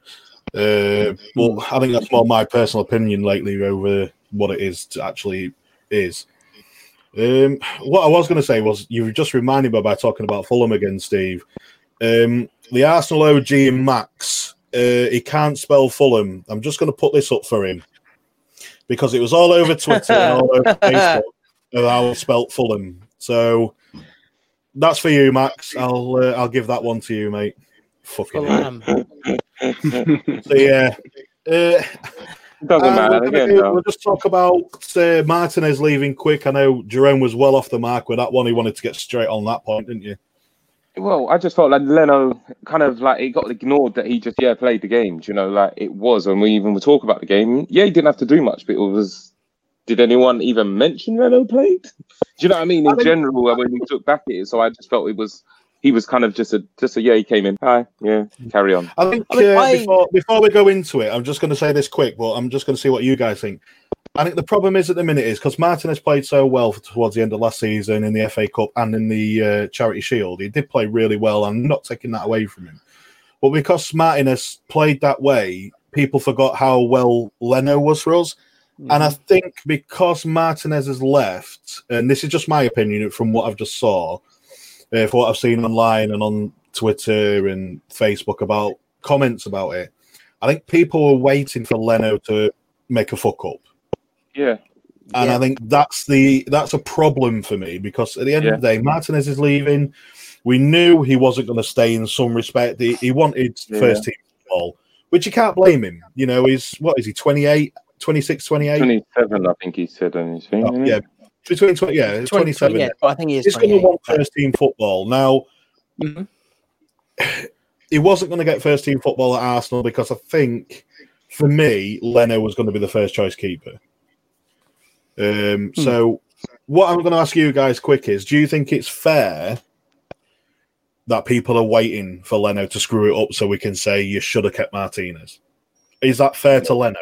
Uh, but I think that's more my personal opinion lately over what it is to actually is. Um, what I was going to say was you just reminded me by talking about Fulham again, Steve. Um, the Arsenal OG and Max, uh, he can't spell Fulham. I'm just going to put this up for him because it was all over Twitter and all over Facebook of how I spelt Fulham. So that's for you, Max. I'll uh, I'll give that one to you, mate. Fucking hell. Fulham. So yeah. Uh, Doesn't uh, matter we're gonna again. do- though. We'll just talk about uh, Martinez leaving quick. I know Jerome was well off the mark with that one. He wanted to get straight on that point, didn't you? Well, I just felt like Leno kind of like it got ignored that he just yeah played the game. You know, like it was, and we even were talk about the game. Yeah, he didn't have to do much, but it was. Did anyone even mention Leno played? Do you know what I mean? I In think- general, when we took back at it, so I just felt it was he was kind of just a just a yeah he came in hi yeah carry on. I think I mean, uh, I- before before we go into it, I'm just going to say this quick, but I'm just going to see what you guys think. I think the problem is at the minute is because Martinez played so well towards the end of last season in the FA Cup and in the uh, Charity Shield. He did play really well. I'm not taking that away from him, but because Martinez played that way, people forgot how well Leno was for us. And I think because Martinez has left, and this is just my opinion from what I've just saw, uh, for what I've seen online and on Twitter and Facebook about comments about it, I think people were waiting for Leno to make a fuck up, Yeah, and Yeah. I think that's the that's a problem for me because at the end of the day, Martinez is leaving. We knew he wasn't going to stay in some respect. He, he wanted Yeah. first team football, which you can't blame him. You know, he's what is he 28, 26, 28? twenty seven I think he said on his thing. Oh, yeah, between 20, yeah, 20, 27. yeah, but I think he is. He's going to 28. want first team football. Now, Mhm. he wasn't going to get first team football at Arsenal because I think, for me, Leno was going to be the first choice keeper. Um, Hmm. So, what I'm going to ask you guys quick is do you think it's fair that people are waiting for Leno to screw it up so we can say you should have kept Martinez? Is that fair to Leno?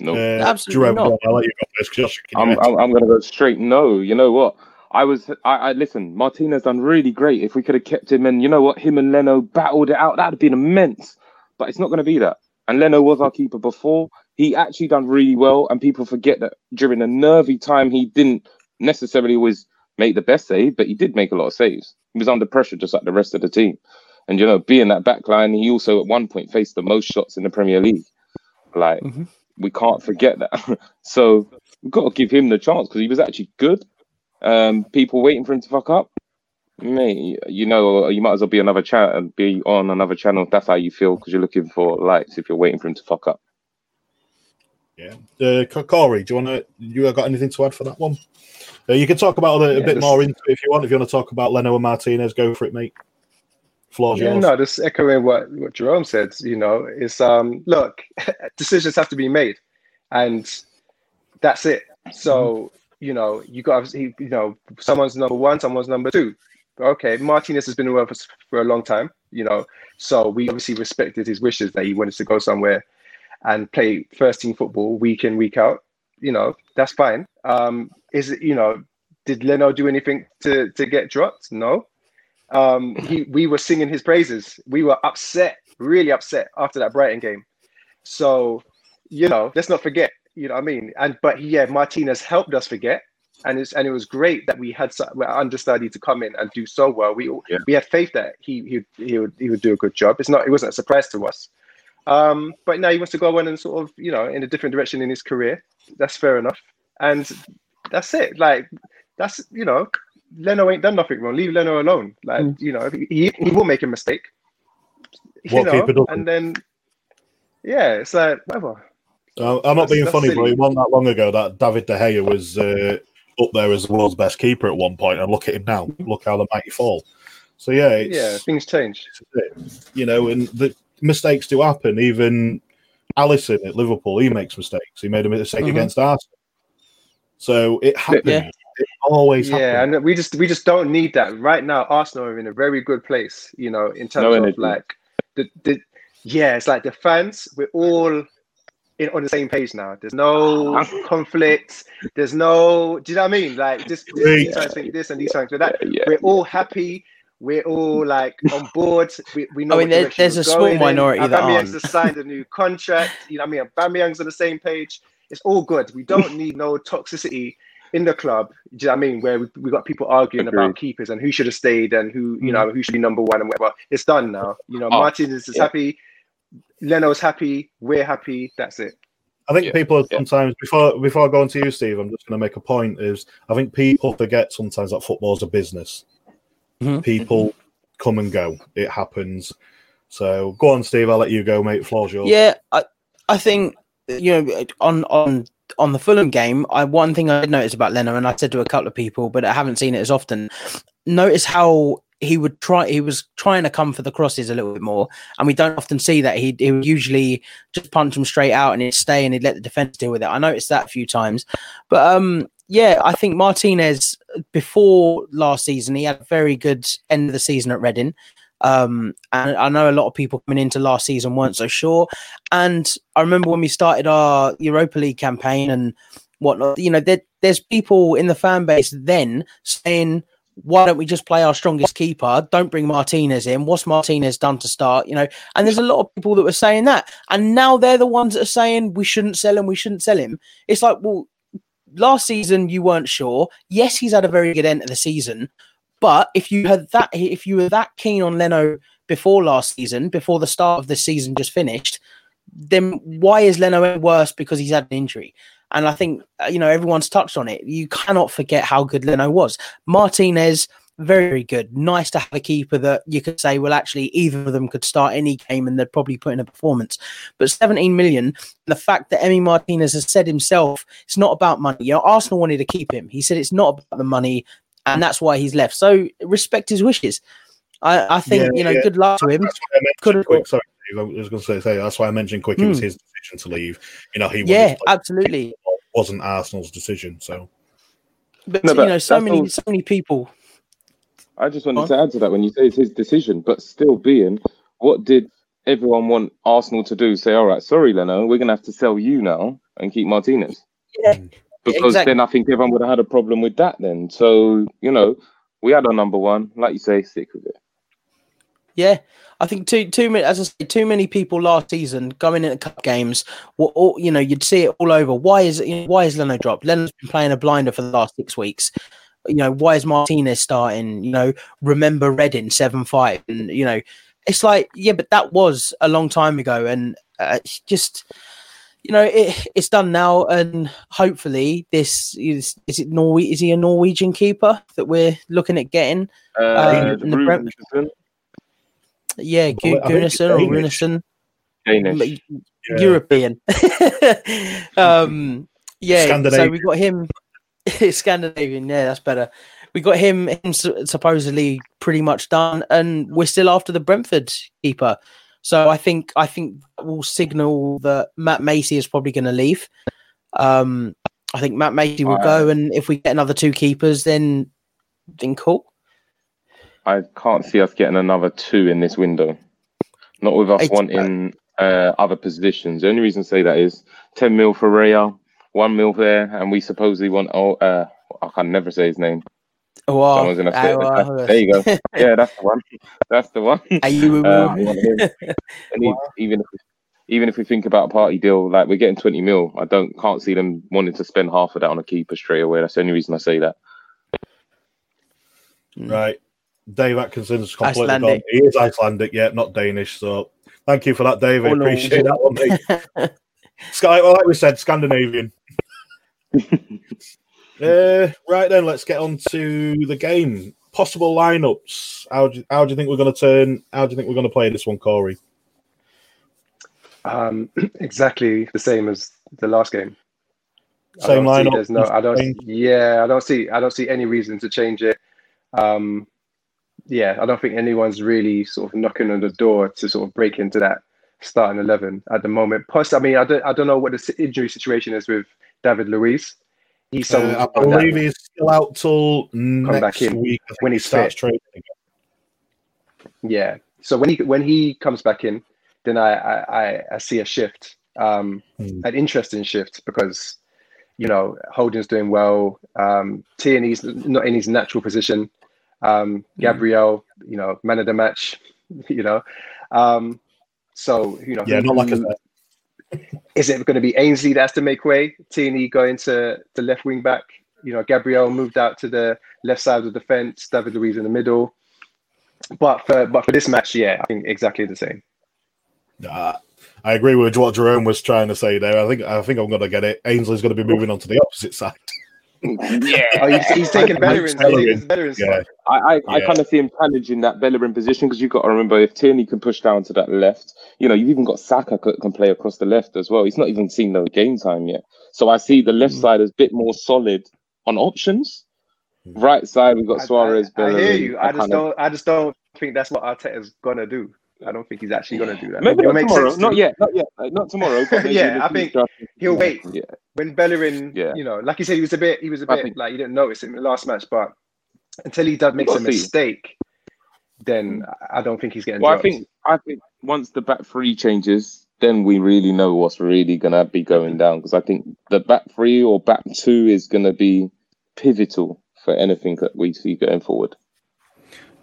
No. Uh, Absolutely Jerome, not. go I'll let you go first. Josh, I'm. I'm, I'm going to go straight no. You know what? I was, I, I listen. Martinez done really great. If we could have kept him, and you know what, him and Leno battled it out, that'd have been immense. But it's not going to be that. And Leno was our keeper before. He actually done really well, and people forget that during a nervy time, he didn't necessarily always make the best save, but he did make a lot of saves. He was under pressure, just like the rest of the team. And you know, being that back line, he also at one point faced the most shots in the Premier League. Like Mhm. We can't forget that. so we've got to give him the chance because he was actually good. Um, people waiting for him to fuck up. Mate, you know, you might as well be another channel and be on another channel. if That's how you feel because you're looking for likes if you're waiting for him to fuck up. Yeah. Uh, Corey, do you want to? You got anything to add for that one? Uh, you can talk about it a Yeah, bit this- more into it if you want. If you want to talk about Leno and Martinez, go for it, mate. Floor's Yeah, yours. no, just echoing what, what Jerome said, you know, is um look, decisions have to be made and that's it. So, you know, you got you know, someone's number one, someone's number two. Okay, Martinez has been with us for a long time, you know, so we obviously respected his wishes that he wanted to go somewhere and play first team football week in, week out. You know, that's fine. Um, is it, you know, did Leno do anything to to get dropped? No um, he we were singing his praises. We were upset, really upset after that Brighton game. So, you know, let's not forget. You know what I mean? And but yeah, Martinez helped us forget, and it's and it was great that we had some understudy to come in and do so well. We Yeah. we had faith that he he he would he would do a good job. It's not it wasn't a surprise to us. Um, but now he wants to go on and sort of you know in a different direction in his career. That's fair enough, and that's it. Like that's you know Leno ain't done nothing wrong. Leave Leno alone. Like Mm. you know, he he will make a mistake. You What know, keeper doesn't? and then yeah, it's like whatever. Uh, I'm not That's- being that's funny, but silly. it wasn't that long ago that David De Gea was uh, up there as the world's best keeper at one point, and look at him now. Look how the mighty fall. So yeah, it's, Yeah, things change. you know, and the mistakes do happen. Even Alisson at Liverpool, he makes mistakes. He made a mistake Mhm. against Arsenal. So it happens. Yeah. It always Yeah, happens. and we just we just don't need that right now. Arsenal are in a very good place, you know, in terms No of energy. like the, the yeah, it's like the fans. We're all in on the same page now. There's no conflict. There's no. Do you know what I mean? Like just, just Great. these fans think this and these fans think that. Yeah, We're all happy. We're all like on board. We, we know. I mean, there- there's a small going in. minority that Aubameyang's aren't. just signed a new contract. You know, what I mean, Aubameyang's on the same page. It's all good. We don't need no toxicity in the club. Do you know what I mean? Where we, we got people arguing about keepers and who should have stayed and who you know who should be number one and whatever. It's done now. You know, Oh, Martinez is yeah. happy. Leno's happy. We're happy. That's it. I think Yeah, people are yeah. sometimes before before I go on to you, Steve. I'm just going to make a point. Is I think people forget sometimes that football's a business. Mhm. People come and go. It happens. So go on, Steve. I'll let you go, mate. Floor's yours. Yeah, I, I think you know on on on the Fulham game, I one thing I did notice about Leno, and I said to a couple of people, but I haven't seen it as often. Notice how he would try. He was trying to come for the crosses a little bit more, and we don't often see that. He he would usually just punch them straight out, and he'd stay, and he'd let the defense deal with it. I noticed that a few times, but um. Yeah, I think Martinez before last season he had a very good end of the season at Reading. Um, and I know a lot of people coming into last season weren't so sure. And I remember when we started our Europa League campaign and whatnot, you know, there, there's people in the fan base then saying, why don't we just play our strongest keeper? Don't bring Martinez in. What's Martinez done to start? You know, and there's a lot of people that were saying that. And now they're the ones that are saying we shouldn't sell him, we shouldn't sell him. It's like, well, last season you weren't sure. Yes, he's had a very good end of the season. But if you had that, if you were that keen on Leno before last season, before the start of the season just finished, then why is Leno worse because he's had an injury? And I think uh, you know everyone's touched on it. You cannot forget how good Leno was. Martinez, very very good. Nice to have a keeper that you could say, well, actually, either of them could start any game and they'd probably put in a performance. But 17 million, the fact that Emi Martinez has said himself, it's not about money. You know, Arsenal wanted to keep him. He said it's not about the money, and that's why he's left. So respect his wishes. I, I think Yeah, you know, yeah. good luck to him. I Could've- quick. Sorry, I was going to say, say that's why I mentioned quick. It was Hmm. his decision to leave. You know, he wanted Yeah, to play absolutely. It wasn't Arsenal's decision. So But, No, you know, so many, all- so many people. I just wanted to add to that when you say it's his decision, but still being, what did everyone want Arsenal to do? Say, all right, sorry, Leno, we're going to have to sell you now and keep Martinez. Yeah, Because exactly. then I think everyone would have had a problem with that then. So, you know, we had our number one. Like you say, stick with it. Yeah, I think too too many as I say, too many people last season going into cup games. Were all, you know, you'd see it all over. Why is it? You know, why is Leno dropped? Leno's been playing a blinder for the last six weeks. You know, why is Martinez starting? You know, remember Reading seven five, and you know, it's like yeah, but that was a long time ago, and uh, it's just you know it, it's done now, and hopefully this is is it Norway? Is he a Norwegian keeper that we're looking at getting? Uh, in the Brem- Yeah, Gu- I think it's Gunnarsson or Danish. Runarsson. Danish. Yeah. European. um, yeah, so we got him. Scandinavian, yeah, that's better. We got him, him supposedly pretty much done, and we're still after the Brentford keeper. So I think I think will signal that Matt Macey is probably going to leave. Um, I think Matt Macey will go, and if we get another two keepers, then then cool. I can't see us getting another two in this window. Not with us It's- wanting uh, other positions. The only reason I say that is 10 mil for Raya, 1 mil there, and we supposedly want, oh, uh, I can never say his name. Wow. Someone's going to say it. That's- There you go. Yeah, that's the one. That's the one. Are you- Uh, we. And e- even if even if we think about a party deal, like we're getting 20 mil, I don't can't see them wanting to spend half of that on a keeper straight away. That's the only reason I say that. Right. Dave Atkinson's completely Icelandic. gone. He is Icelandic, yeah, not Danish. So thank you for that, Dave. I Oh, no. appreciate that one, mate. Sky, well, like we said, Scandinavian. uh, right then, let's get on to the game. Possible lineups. How do you, how do you think we're going to turn? How do you think we're going to play this one, Corey? Um, exactly the same as the last game. Same lineup. There's no, I don't. Yeah, I don't see. I don't see any reason to change it. Um, yeah, I don't think anyone's really sort of knocking on the door to sort of break into that starting eleven at the moment. Plus, I mean, I don't. I don't know what the injury situation is with David Luiz. He's Uh, I believe he's still out till next week. When he he's starts fit. training. Yeah. So when he when he comes back in, then I I, I, see a shift, um, Hmm. an interesting shift because you know Holding's doing well. Um, Tierney's not in his natural position. Um, Gabriel, you know, man of the match. You know, um, so you know, Yeah, not like a is it going to be Ainsley that's to make way? Tierney going to the left wing back. You know, Gabriel moved out to the left side of the defense. David Luiz in the middle. But for but for this match, yeah, I think exactly the same. Uh, I agree with what Jerome was trying to say there. I think I think I'm going to get it. Ainsley's going to be moving on to the opposite side. Yeah. Oh, he's, he's taking Bellerin. Bellerin, He's taking Yeah, spot. I, I, I kind of see him challenging that Bellerin position because you've got to remember if Tierney can push down to that left, you know, you've even got Saka that can play across the left as well. He's not even seen no game time yet. So I see the left Mm. side as a bit more solid on options. Right side, we've got Soares, I, I, I hear you. I just don't. I just don't think that's what Arteta's gonna do. I don't think he's actually gonna do that. Maybe not make tomorrow. Not to- yet. Not yet. uh, Not tomorrow. Yeah, I think he'll wait. Yeah. when Bellerin, Yeah. you know, like you said, he was a bit, he was a bit think- like you didn't notice in the last match, but until he does make a mistake, then I don't think he's getting. Well, I think I think once the back three changes, then we really know what's really gonna be going down. Because I think the back three or back two is gonna be pivotal for anything that we see going forward.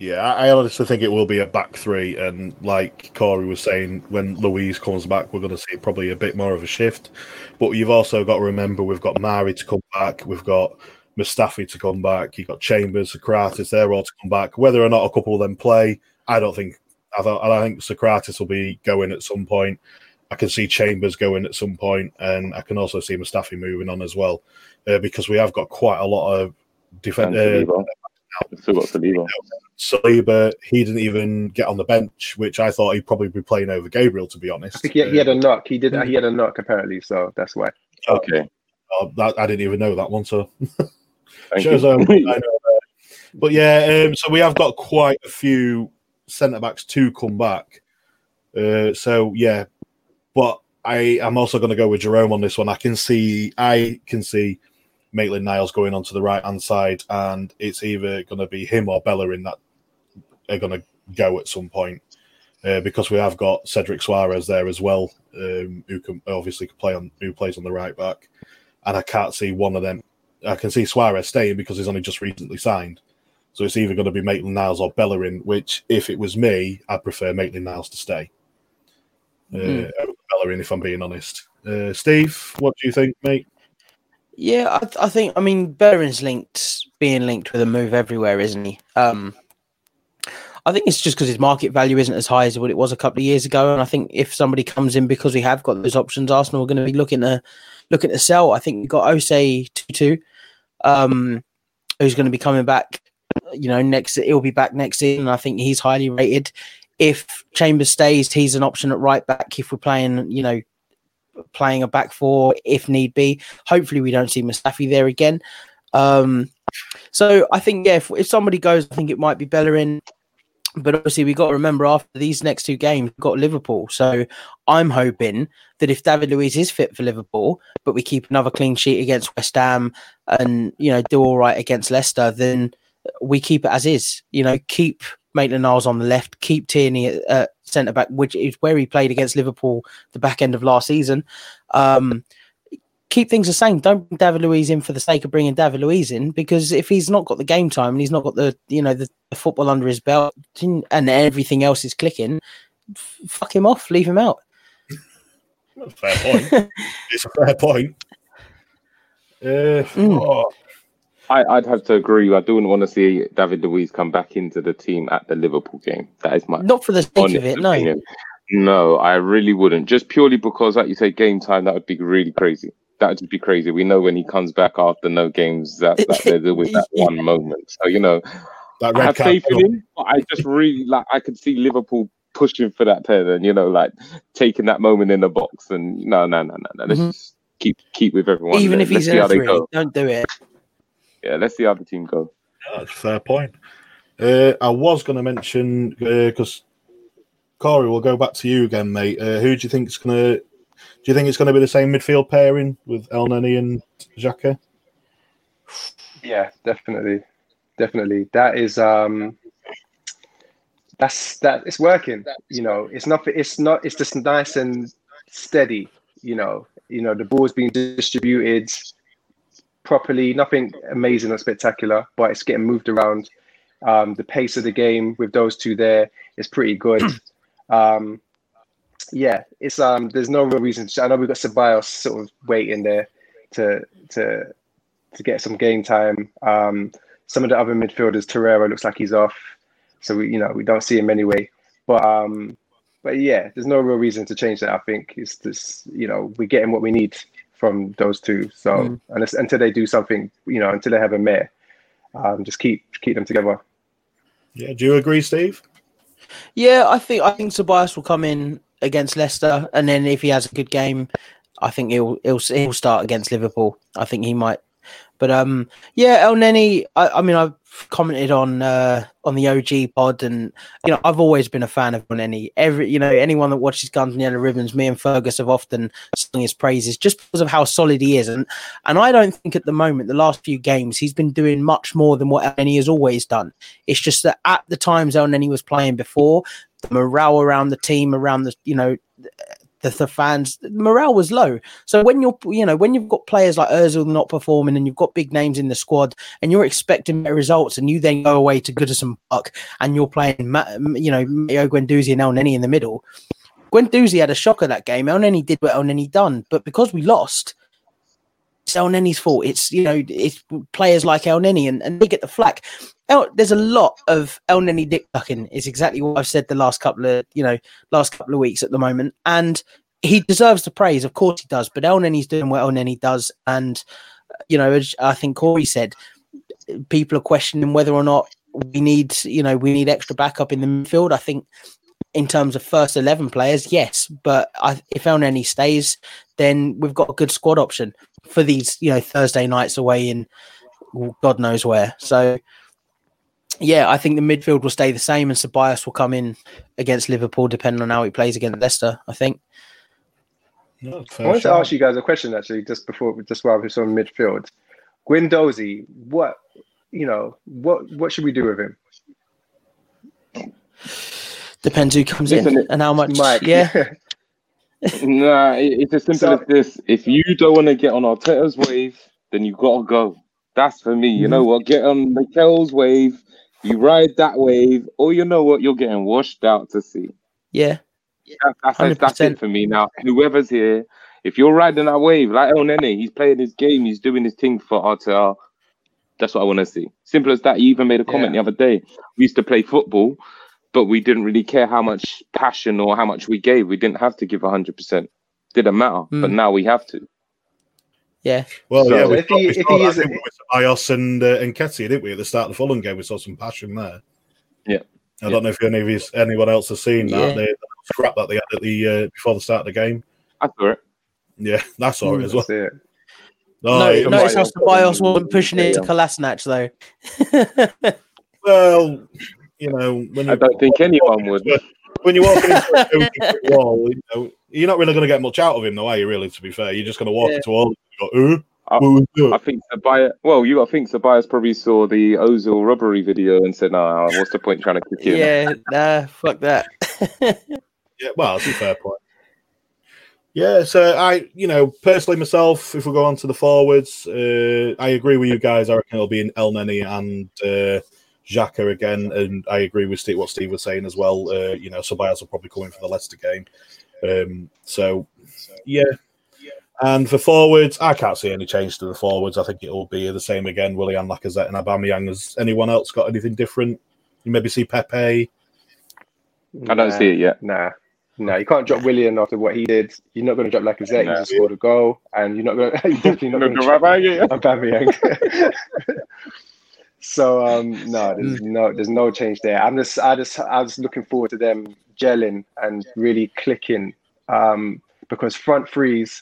Yeah. I honestly think it will be a back three, and like Corey was saying, when Luiz comes back, we're going to see probably a bit more of a shift. But you've also got to remember we've got Mari to come back, we've got Mustafi to come back, you've got Chambers, Sokratis, they're all to come back. Whether or not a couple of them play, I don't think. I I think Sokratis will be going at some point. I can see Chambers going at some point, and I can also see Mustafi moving on as well, uh, because we have got quite a lot of defense. Uh, Saliba. We've still got Saliba. Saliba, he didn't even get on the bench, which I thought he'd probably be playing over Gabriel, to be honest. I think he, he had a knock. He did. He had a knock apparently, so that's why. Okay. Uh, that, I didn't even know that one, so shows um, I know that. But yeah, um, so we have got quite a few centre backs to come back. Uh, so yeah, but I am also going to go with Jerome on this one. I can see, I can see Maitland Niles going onto the right hand side, and it's either going to be him or Bellerin that are going to go at some point. Uh, because we have got Cedric Soares there as well, um, who can obviously can play on who plays on the right back, and I can't see one of them. I can see Suarez staying because he's only just recently signed. So it's either going to be Maitland Niles or Bellerin, which, if it was me, I'd prefer Maitland Niles to stay. Uh, Mm. over Bellerin, if I'm being honest. Uh, Steve, what do you think, mate? Yeah, I, th- I think. I mean, Bellerin's linked, being linked with a move everywhere, isn't he? Um, I think it's just because his market value isn't as high as what it was a couple of years ago. And I think if somebody comes in because we have got those options, Arsenal are going to be looking to looking to sell. I think we've got Osei Tutu, um, who's going to be coming back. You know, next he'll be back next season. I think he's highly rated. If Chambers stays, he's an option at right back. If we're playing, you know, playing a back four if need be. Hopefully, we don't see Mustafi there again. Um, so I think yeah, if, if somebody goes, I think it might be Bellerin. But obviously, we've got to remember after these next two games, we've got Liverpool. So I'm hoping that if David Luiz is fit for Liverpool, but we keep another clean sheet against West Ham and you know do all right against Leicester, then we keep it as is. You know, keep Maitland Niles on the left, keep Tierney at uh, centre back, which is where he played against Liverpool the back end of last season. Um, keep things the same. Don't bring David Luiz in for the sake of bringing David Luiz in because if he's not got the game time and he's not got the you know the, the football under his belt and everything else is clicking, f- fuck him off, leave him out. fair point. it's a fair point. Uh, Mm. oh, I, I'd have to agree. I don't want to see David Luiz come back into the team at the Liverpool game. That is my Not for the sake of it, no. No, I really wouldn't. Just purely because, like you say, game time, that would be really crazy. That would just be crazy. We know when he comes back after no games, that, that there's always that Yeah. one moment. So, you know, that I have card. faith in him, but I just really like, I could see Liverpool pushing for that ten and, you know, like taking that moment in the box. And no, no, no, no, no. Let's Mhm. just keep keep with everyone. Even there. if he's let's see in a three, don't do it. Yeah, let's see how the team go. That's fair point. Uh, I was going to mention because Corey, we'll go back to you again, mate. Uh, who do you think is going to? Do you think it's going to be the same midfield pairing with Elneny and Xhaka? Yeah, definitely, definitely. That is um, that's that. It's working. You know, it's not. It's not. It's just nice and steady. You know, you know the ball's being distributed properly. Nothing amazing or spectacular, but it's getting moved around. Um, the pace of the game with those two there is pretty good. um, yeah, it's um. There's no real reason. To, I know we've got Ceballos sort of waiting there to to to get some game time. Um, some of the other midfielders, Torreira looks like he's off, so we you know we don't see him anyway. But um, but yeah, there's no real reason to change that. I think it's just you know we're getting what we need from those two. So Mm. and until they do something, you know, until they have a mayor, um, just keep keep them together. Yeah, do you agree, Steve? Yeah, I think I think Tobias will come in against Leicester, and then if he has a good game, I think he'll he'll he'll start against Liverpool. I think he might. But um, yeah, Elneny. I, I mean, I've commented on uh, on the OG pod, and you know, I've always been a fan of Elneny. Every you know, anyone that watches Guns and Yellow Ribbons, me and Fergus have often sung his praises just because of how solid he is, and and I don't think at the moment, the last few games, he's been doing much more than what Elneny has always done. It's just that at the times Elneny was playing before, morale around the team, around the you know the, the fans, morale was low. So when you're you know when you've got players like Özil not performing and you've got big names in the squad and you're expecting results and you then go away to Goodison Park and you're playing you know Matteo Guendouzi and Elneny in the middle. Guendouzi had a shocker that game. Elneny did what Elneny done, but because we lost, it's Elneny's fault. It's you know it's players like Elneny and, and they get the flack. El, there's a lot of Elneny dick ducking. Is exactly what I've said the last couple of you know last couple of weeks at the moment, and he deserves the praise. Of course he does, but Elneny's doing what Elneny does, and you know as I think Corey said, people are questioning whether or not we need you know we need extra backup in the midfield. I think in terms of first 11 players, yes. But I, if Elneny stays, then we've got a good squad option for these, you know, Thursday nights away in God knows where. So, yeah, I think the midfield will stay the same and Ceballos will come in against Liverpool depending on how he plays against Leicester, I think. No, I fair wanted to ask you guys a question actually, just before, just while we're on midfield. Guendouzi, what you know, what what should we do with him? Depends who comes Listen, in and how much. Mike, Yeah. Nah, it- it's as simple So- as this. If you don't want to get on Arteta's wave, then you gotta go. That's for me. You mm-hmm. know what? Get on Mikel's wave. You ride that wave, or you know what? You're getting washed out to sea. Yeah. That, that's, it, that's it for me now. Whoever's here, if you're riding that wave, like Elneny, he's playing his game, he's doing his thing for Arteta. That's what I want to see. Simple as that. You even made a comment Yeah. the other day. We used to play football, but we didn't really care how much passion or how much we gave. We didn't have to give hundred percent. Didn't matter, but Mm. now we have to. Yeah, Well, So yeah, we if saw, he- we if saw he that, is- didn't with Ios and uh, and Ketty, didn't we? At the start of the Fulham game, we saw some passion there. Yeah. I don't know if any of you, anyone else has seen that. Yeah. The, the scrap that they had at the uh, before the start of the game. I saw it. Yeah, that's all right Mm. as well. It. Oh, no, it was- notice how Ceballos- Ceballos wasn't pushing it to Yeah. Kolasinac though. well, you know, when I don't think anyone would. When you walk into a wall, you know, you're not really going to get much out of him, though, are you? Really, to be fair, you're just going to walk Yeah. into a wall. And go, uh, I- what was that?" I think Sabaya. Well, you. I think Ceballos probably saw the Ozil robbery video and said, "Nah, what's the point trying to kick in?" yeah, nah, fuck that. Yeah, well, that's a fair point. Yeah, so I, you know, personally myself, if we go on to the forwards, uh, I agree with you guys. I reckon it'll be in Elneny and uh, Xhaka again, and I agree with Steve, what Steve was saying as well. Uh, you know, Tobias will probably come in for the Leicester game. Um, so, yeah. And for forwards, I can't see any change to the forwards. I think it'll be the same again. Willian Lacazette and Aubameyang. Has anyone else got anything different? You maybe see Pepe. I don't Nah, see it yet. Nah, nah, you can't drop William after what he did. You're not going to drop Lacazette. Nah. He just scored a goal, and you're not going. to You're definitely not going to drop Aubameyang. so um, no, there's no there's no change there. I'm just I just I was looking forward to them gelling and really clicking um, because front threes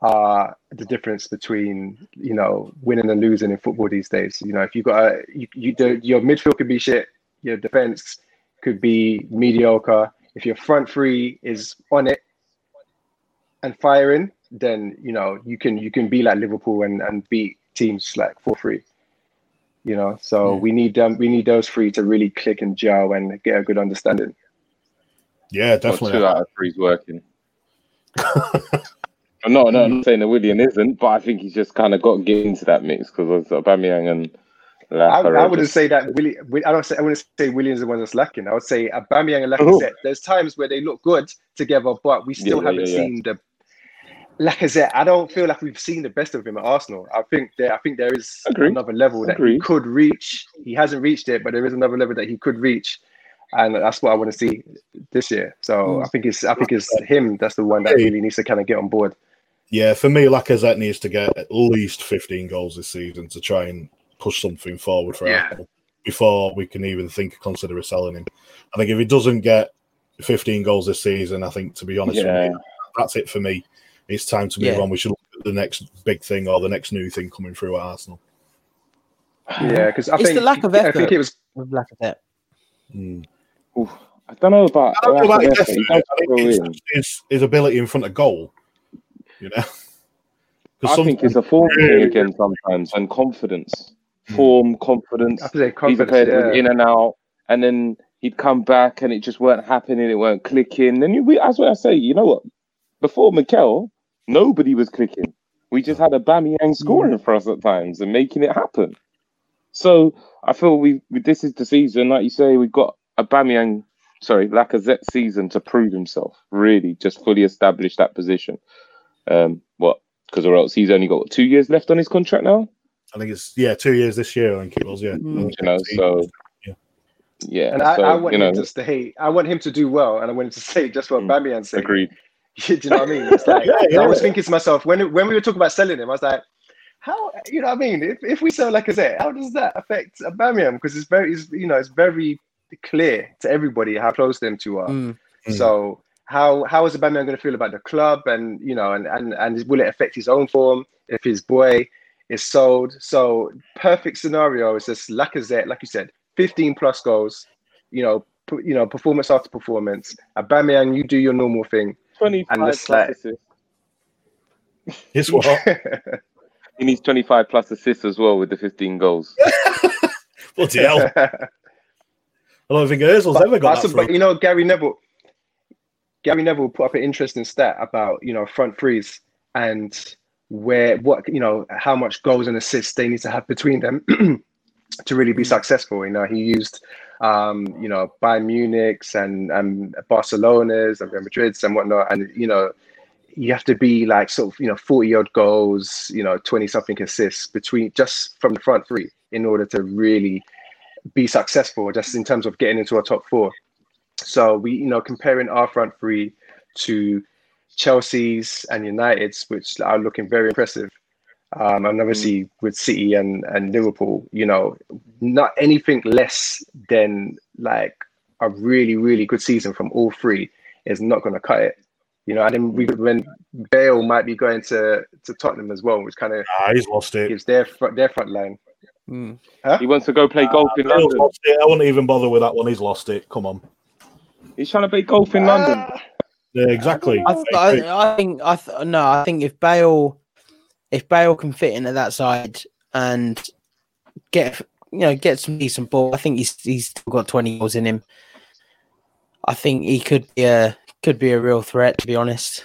are the difference between you know winning and losing in football these days. You know, if you got a you, you the, your midfield could be shit, your defense could be mediocre. If your front three is on it and firing, then you know you can you can be like Liverpool and, and beat teams like four three. You know, so Yeah. we need them. We need those three to really click and gel and get a good understanding. Yeah, Well, definitely. two out of three's working. no, no, I'm not saying that William isn't, but I think he's just kind of got to get into that mix because of Aubameyang and. I, Laka I wouldn't just- say that. Willie, I don't say. I wouldn't say Williams is the one that's lacking. I would say Aubameyang and. Lacazette. There's times where they look good together, but we still Yeah, yeah, haven't yeah, yeah. seen the Lacazette. I said, I don't feel like we've seen the best of him at Arsenal. I think there. I think there is Agreed. another level that he could reach. He hasn't reached it, but there is another level that he could reach, and that's what I want to see this year. So Hmm. I think it's. I think it's him. That's the one that really needs to kind of get on board. Yeah, for me, Lacazette needs to get at least 15 goals this season to try and push something forward for Yeah. Arsenal before we can even think consider selling him. I think if he doesn't get 15 goals this season, I think to be honest, with Yeah. me, that's it for me. It's time to move Yeah. on. We should look at the next big thing or the next new thing coming through at Arsenal. Yeah, because I It's think the lack of I think it was. With Lacazette. Mm. Oof. I don't know about. I don't know about his effort. effort. He does I think throw it's in. his, his ability in front of goal. You know, I think sometimes- it's a form thing again sometimes and confidence. Hmm. Form, confidence. I have to say He's a confidence. Yeah. in and out, and then he'd come back and it just weren't happening, it weren't clicking. Then you, we, that's what I say. You know what? Before Mikel, nobody was clicking. We just had Aubameyang scoring for us at times and making it happen. So I feel we, we this is the season, like you say, we've got Aubameyang, sorry, Lacazette season to prove himself. Really, just fully establish that position. Um, what? Because or else he's only got what, two years left on his contract now. I think it's yeah, two years this year. I think it was yeah. Mm. You know, so Yeah. yeah. And I, so, I want you know, him to stay. I want him to do well, and I want him to stay just for Mm. Bamiyan's sake. agreed. do you know what I mean? It's like Yeah, yeah. I was thinking to myself when when we were talking about selling him, I was like, how you know what I mean? If, if we sell Lacazette, how does that affect Aubameyang? Because it's very, it's, you know, it's very clear to everybody how close them two are. Mm. Mm. So how how is Aubameyang going to feel about the club, and you know, and and and will it affect his own form if his boy is sold? So perfect scenario is just Lacazette, like you said, 15 plus goals. You know, you know, performance after performance. Aubameyang, you do your normal thing. 25 And plus like- assists. It's what? He needs 25 plus assists as well with the 15 goals. What Bloody hell! I don't think Özil's but, ever got but, that. but you know, Gary Neville, Gary Neville put up an interesting stat about you know front threes and where what you know how much goals and assists they need to have between them to really be hmm. successful. You know, he used um, you know Bayern Munich's and and Barcelona's and Real Madrid's and whatnot, and you know. You have to be like sort of you know forty odd goals, you know twenty something assists between just from the front three in order to really be successful, just in terms of getting into a top four. So we, you know, comparing our front three to Chelsea's and United's, which are looking very impressive. Um, and obviously with City and, and Liverpool, you know, not anything less than like a really, really good season from all three is not going to cut it. You know, and then we when Bale might be going to, to Tottenham as well, which kind of Ah, he's lost it. gives their front their front line. Mm. He wants to go play golf in Bale's London. lost it. I wouldn't even bother with that one. He's lost it. Come on. He's trying to play golf in London. Yeah, exactly. I, th- I, I think I th- no, I think if Bale, if Bale can fit into that side and get you know get some decent ball, I think he's he's still got twenty goals in him. I think he could be a could be a real threat, to be honest.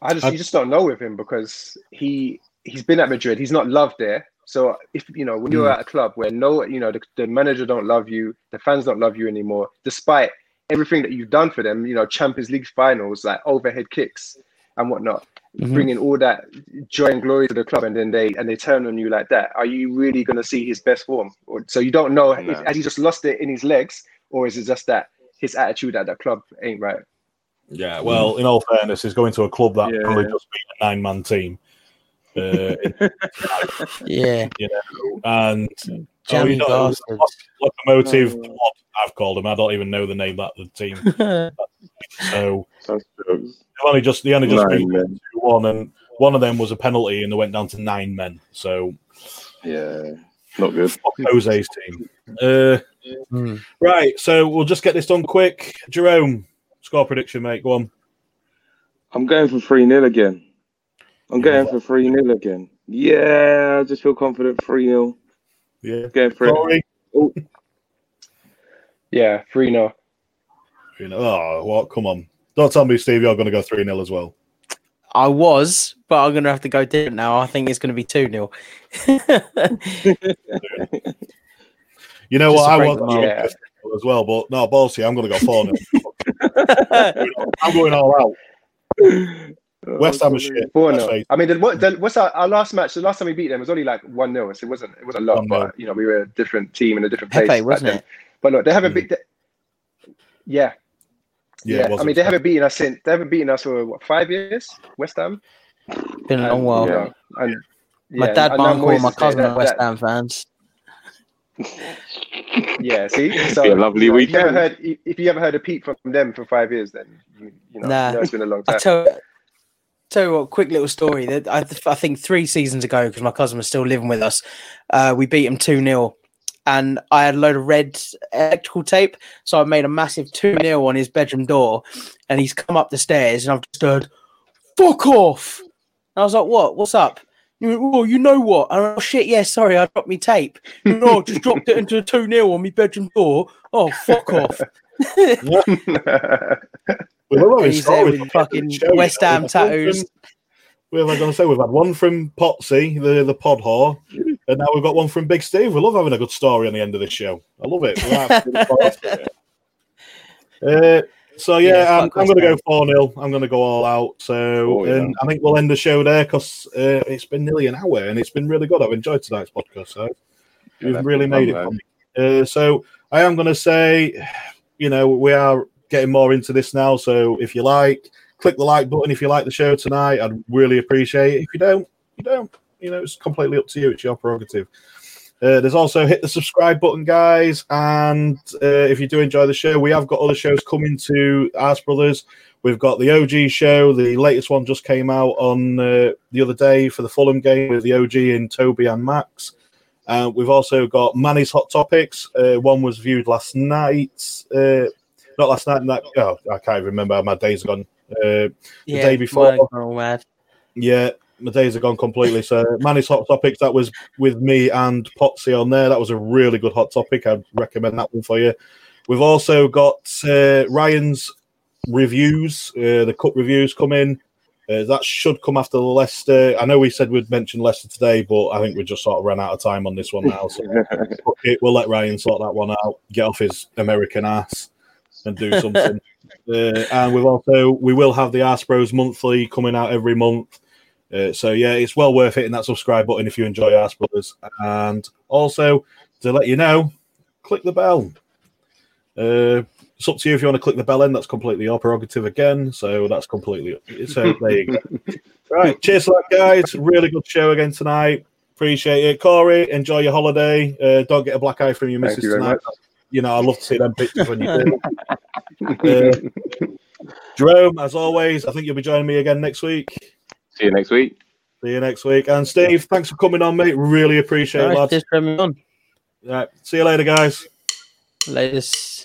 I just you just don't know with him because he he's been at Madrid. He's not loved there. So if you know when you're hmm. at a club where no you know the, the manager don't love you, the fans don't love you anymore, despite everything that you've done for them, you know Champions League finals like overhead kicks and whatnot, Mhm. bringing all that joy and glory to the club, and then they and they turn on you like that. Are you really going to see his best form? Or, so you don't know if No. has he just lost it in his legs, or is it just that his attitude at that club ain't right? Yeah, well, in all fairness, he's going to a club that Yeah. probably just beat a nine man team. Uh, Yeah, and jammy you know, bastard. Lokomotiv, Oh. the Pod, I've called him. I don't even know the name of that the team. So That's jokes. they only just they only just beat two one, and one of them was a penalty, and they went down to nine men. So Yeah, not good. fuck Jose's team. Uh, Mm. right, so we'll just get this done quick. Jerome, score prediction, mate. Go on. I'm going for 3 0 again. I'm going for 3 0 again. Yeah, I just feel confident 3 0. Yeah, Going for it. Corey. Yeah, three no. You know, oh, what? Come on. Don't tell me, Steve, you're going to go 3 0 as well. I was, but I'm gonna have to go different now. I think it's gonna be two 0 You know Just what? I break want to Yeah. as well, but no, Ballsy, I'm going to go 4 0. I'm going all out. Oh, West Ham is shit. Four let's no. I mean, the, what, the, what's our, our last match? The last time we beat them was only like one 0 so it wasn't it wasn't a lot, 1-0. but you know we were a different team in a different place. Pepe, wasn't it? But look, they haven't Mm. beat. The, yeah, Yeah, yeah. I mean, they haven't beaten us since they haven't beaten us for what five years. West Ham. Been a long And, while. you know, and My dad and now might my cousin are West Ham fans. Yeah, see, so Be a lovely you know, If you, ever weekend. heard, if you ever heard a peep from them for five years, then you, you know, Nah. you know it's been a long I time. tell, tell you what, quick little story. That I, I think three seasons ago, because my cousin was still living with us, uh, we beat him 2 0. And I had a load of red electrical tape. So I made a massive 2 0 on his bedroom door. And he's come up the stairs and I've just heard, fuck off. And I was like, what? What's up? He went, oh, you know what? And I went, oh, shit, yeah, sorry, I dropped me tape. Went, oh, just dropped it into a 2 0 on my bedroom door. Oh, fuck off. We love having He's there with fucking the show, you West. Ham We've had one tattoos. from- We've like I say, we've had one from Potsy, the the pod whore, and now we've got one from Big Steve. We love having a good story on the end of this show. I love it. We're absolutely quite after it. Uh, so yeah, Yeah, I'm, I'm going to go four 0 I'm going to go all out. So Oh, yeah. and I think we'll end the show there because uh, it's been nearly an hour and it's been really good. I've enjoyed tonight's podcast. So you've really made it fun, for me. Uh, so I am going to say, you know, we are getting more into this now. So if you like, click the like button if you like the show tonight. I'd really appreciate it. If you don't, you don't. You know, it's completely up to you. It's your prerogative. Uh, there's also hit the subscribe button, guys. And uh, if you do enjoy the show, we have got other shows coming to Arse Brothers. We've got the OG show. The latest one just came out on uh, the other day for the Fulham game with the OG in Toby and Max. Uh, we've also got Manny's Hot Topics. Uh, one was viewed last night. Uh, not last night. That oh, I can't even remember how my days gone. Uh, Yeah, day before. mine are all mad. yeah, my days are gone completely. So Manny's Hot Topics, that was with me and Potsy on there. That was a really good hot topic. I'd recommend that one for you. We've also got uh, Ryan's reviews, uh, the cup reviews come in. Uh, that should come after the Leicester. I know we said we'd mention Leicester today, but I think we just sort of ran out of time on this one now. So we'll let Ryan sort that one out, get off his American ass, and do something. uh, and we've also we will have the Aspros monthly coming out every month. Uh, so yeah, it's well worth hitting that subscribe button if you enjoy Arse Brothers. And also to let you know, click the bell. Uh, It's up to you if you want to click the bell in. That's completely your prerogative again. So that's completely so there you go. right, cheers for that, guys. Really good show again tonight. Appreciate it, Corey. Enjoy your holiday. Uh, don't get a black eye from your Thank missus you tonight. You know, I love to see them pictures when you do. Uh, Jerome, as always, I think you'll be joining me again next week. See you next week. See you next week. And Steve, thanks for coming on, mate. Really appreciate All it, right, lads. cheers for me on. Right, see you later, guys. Latest.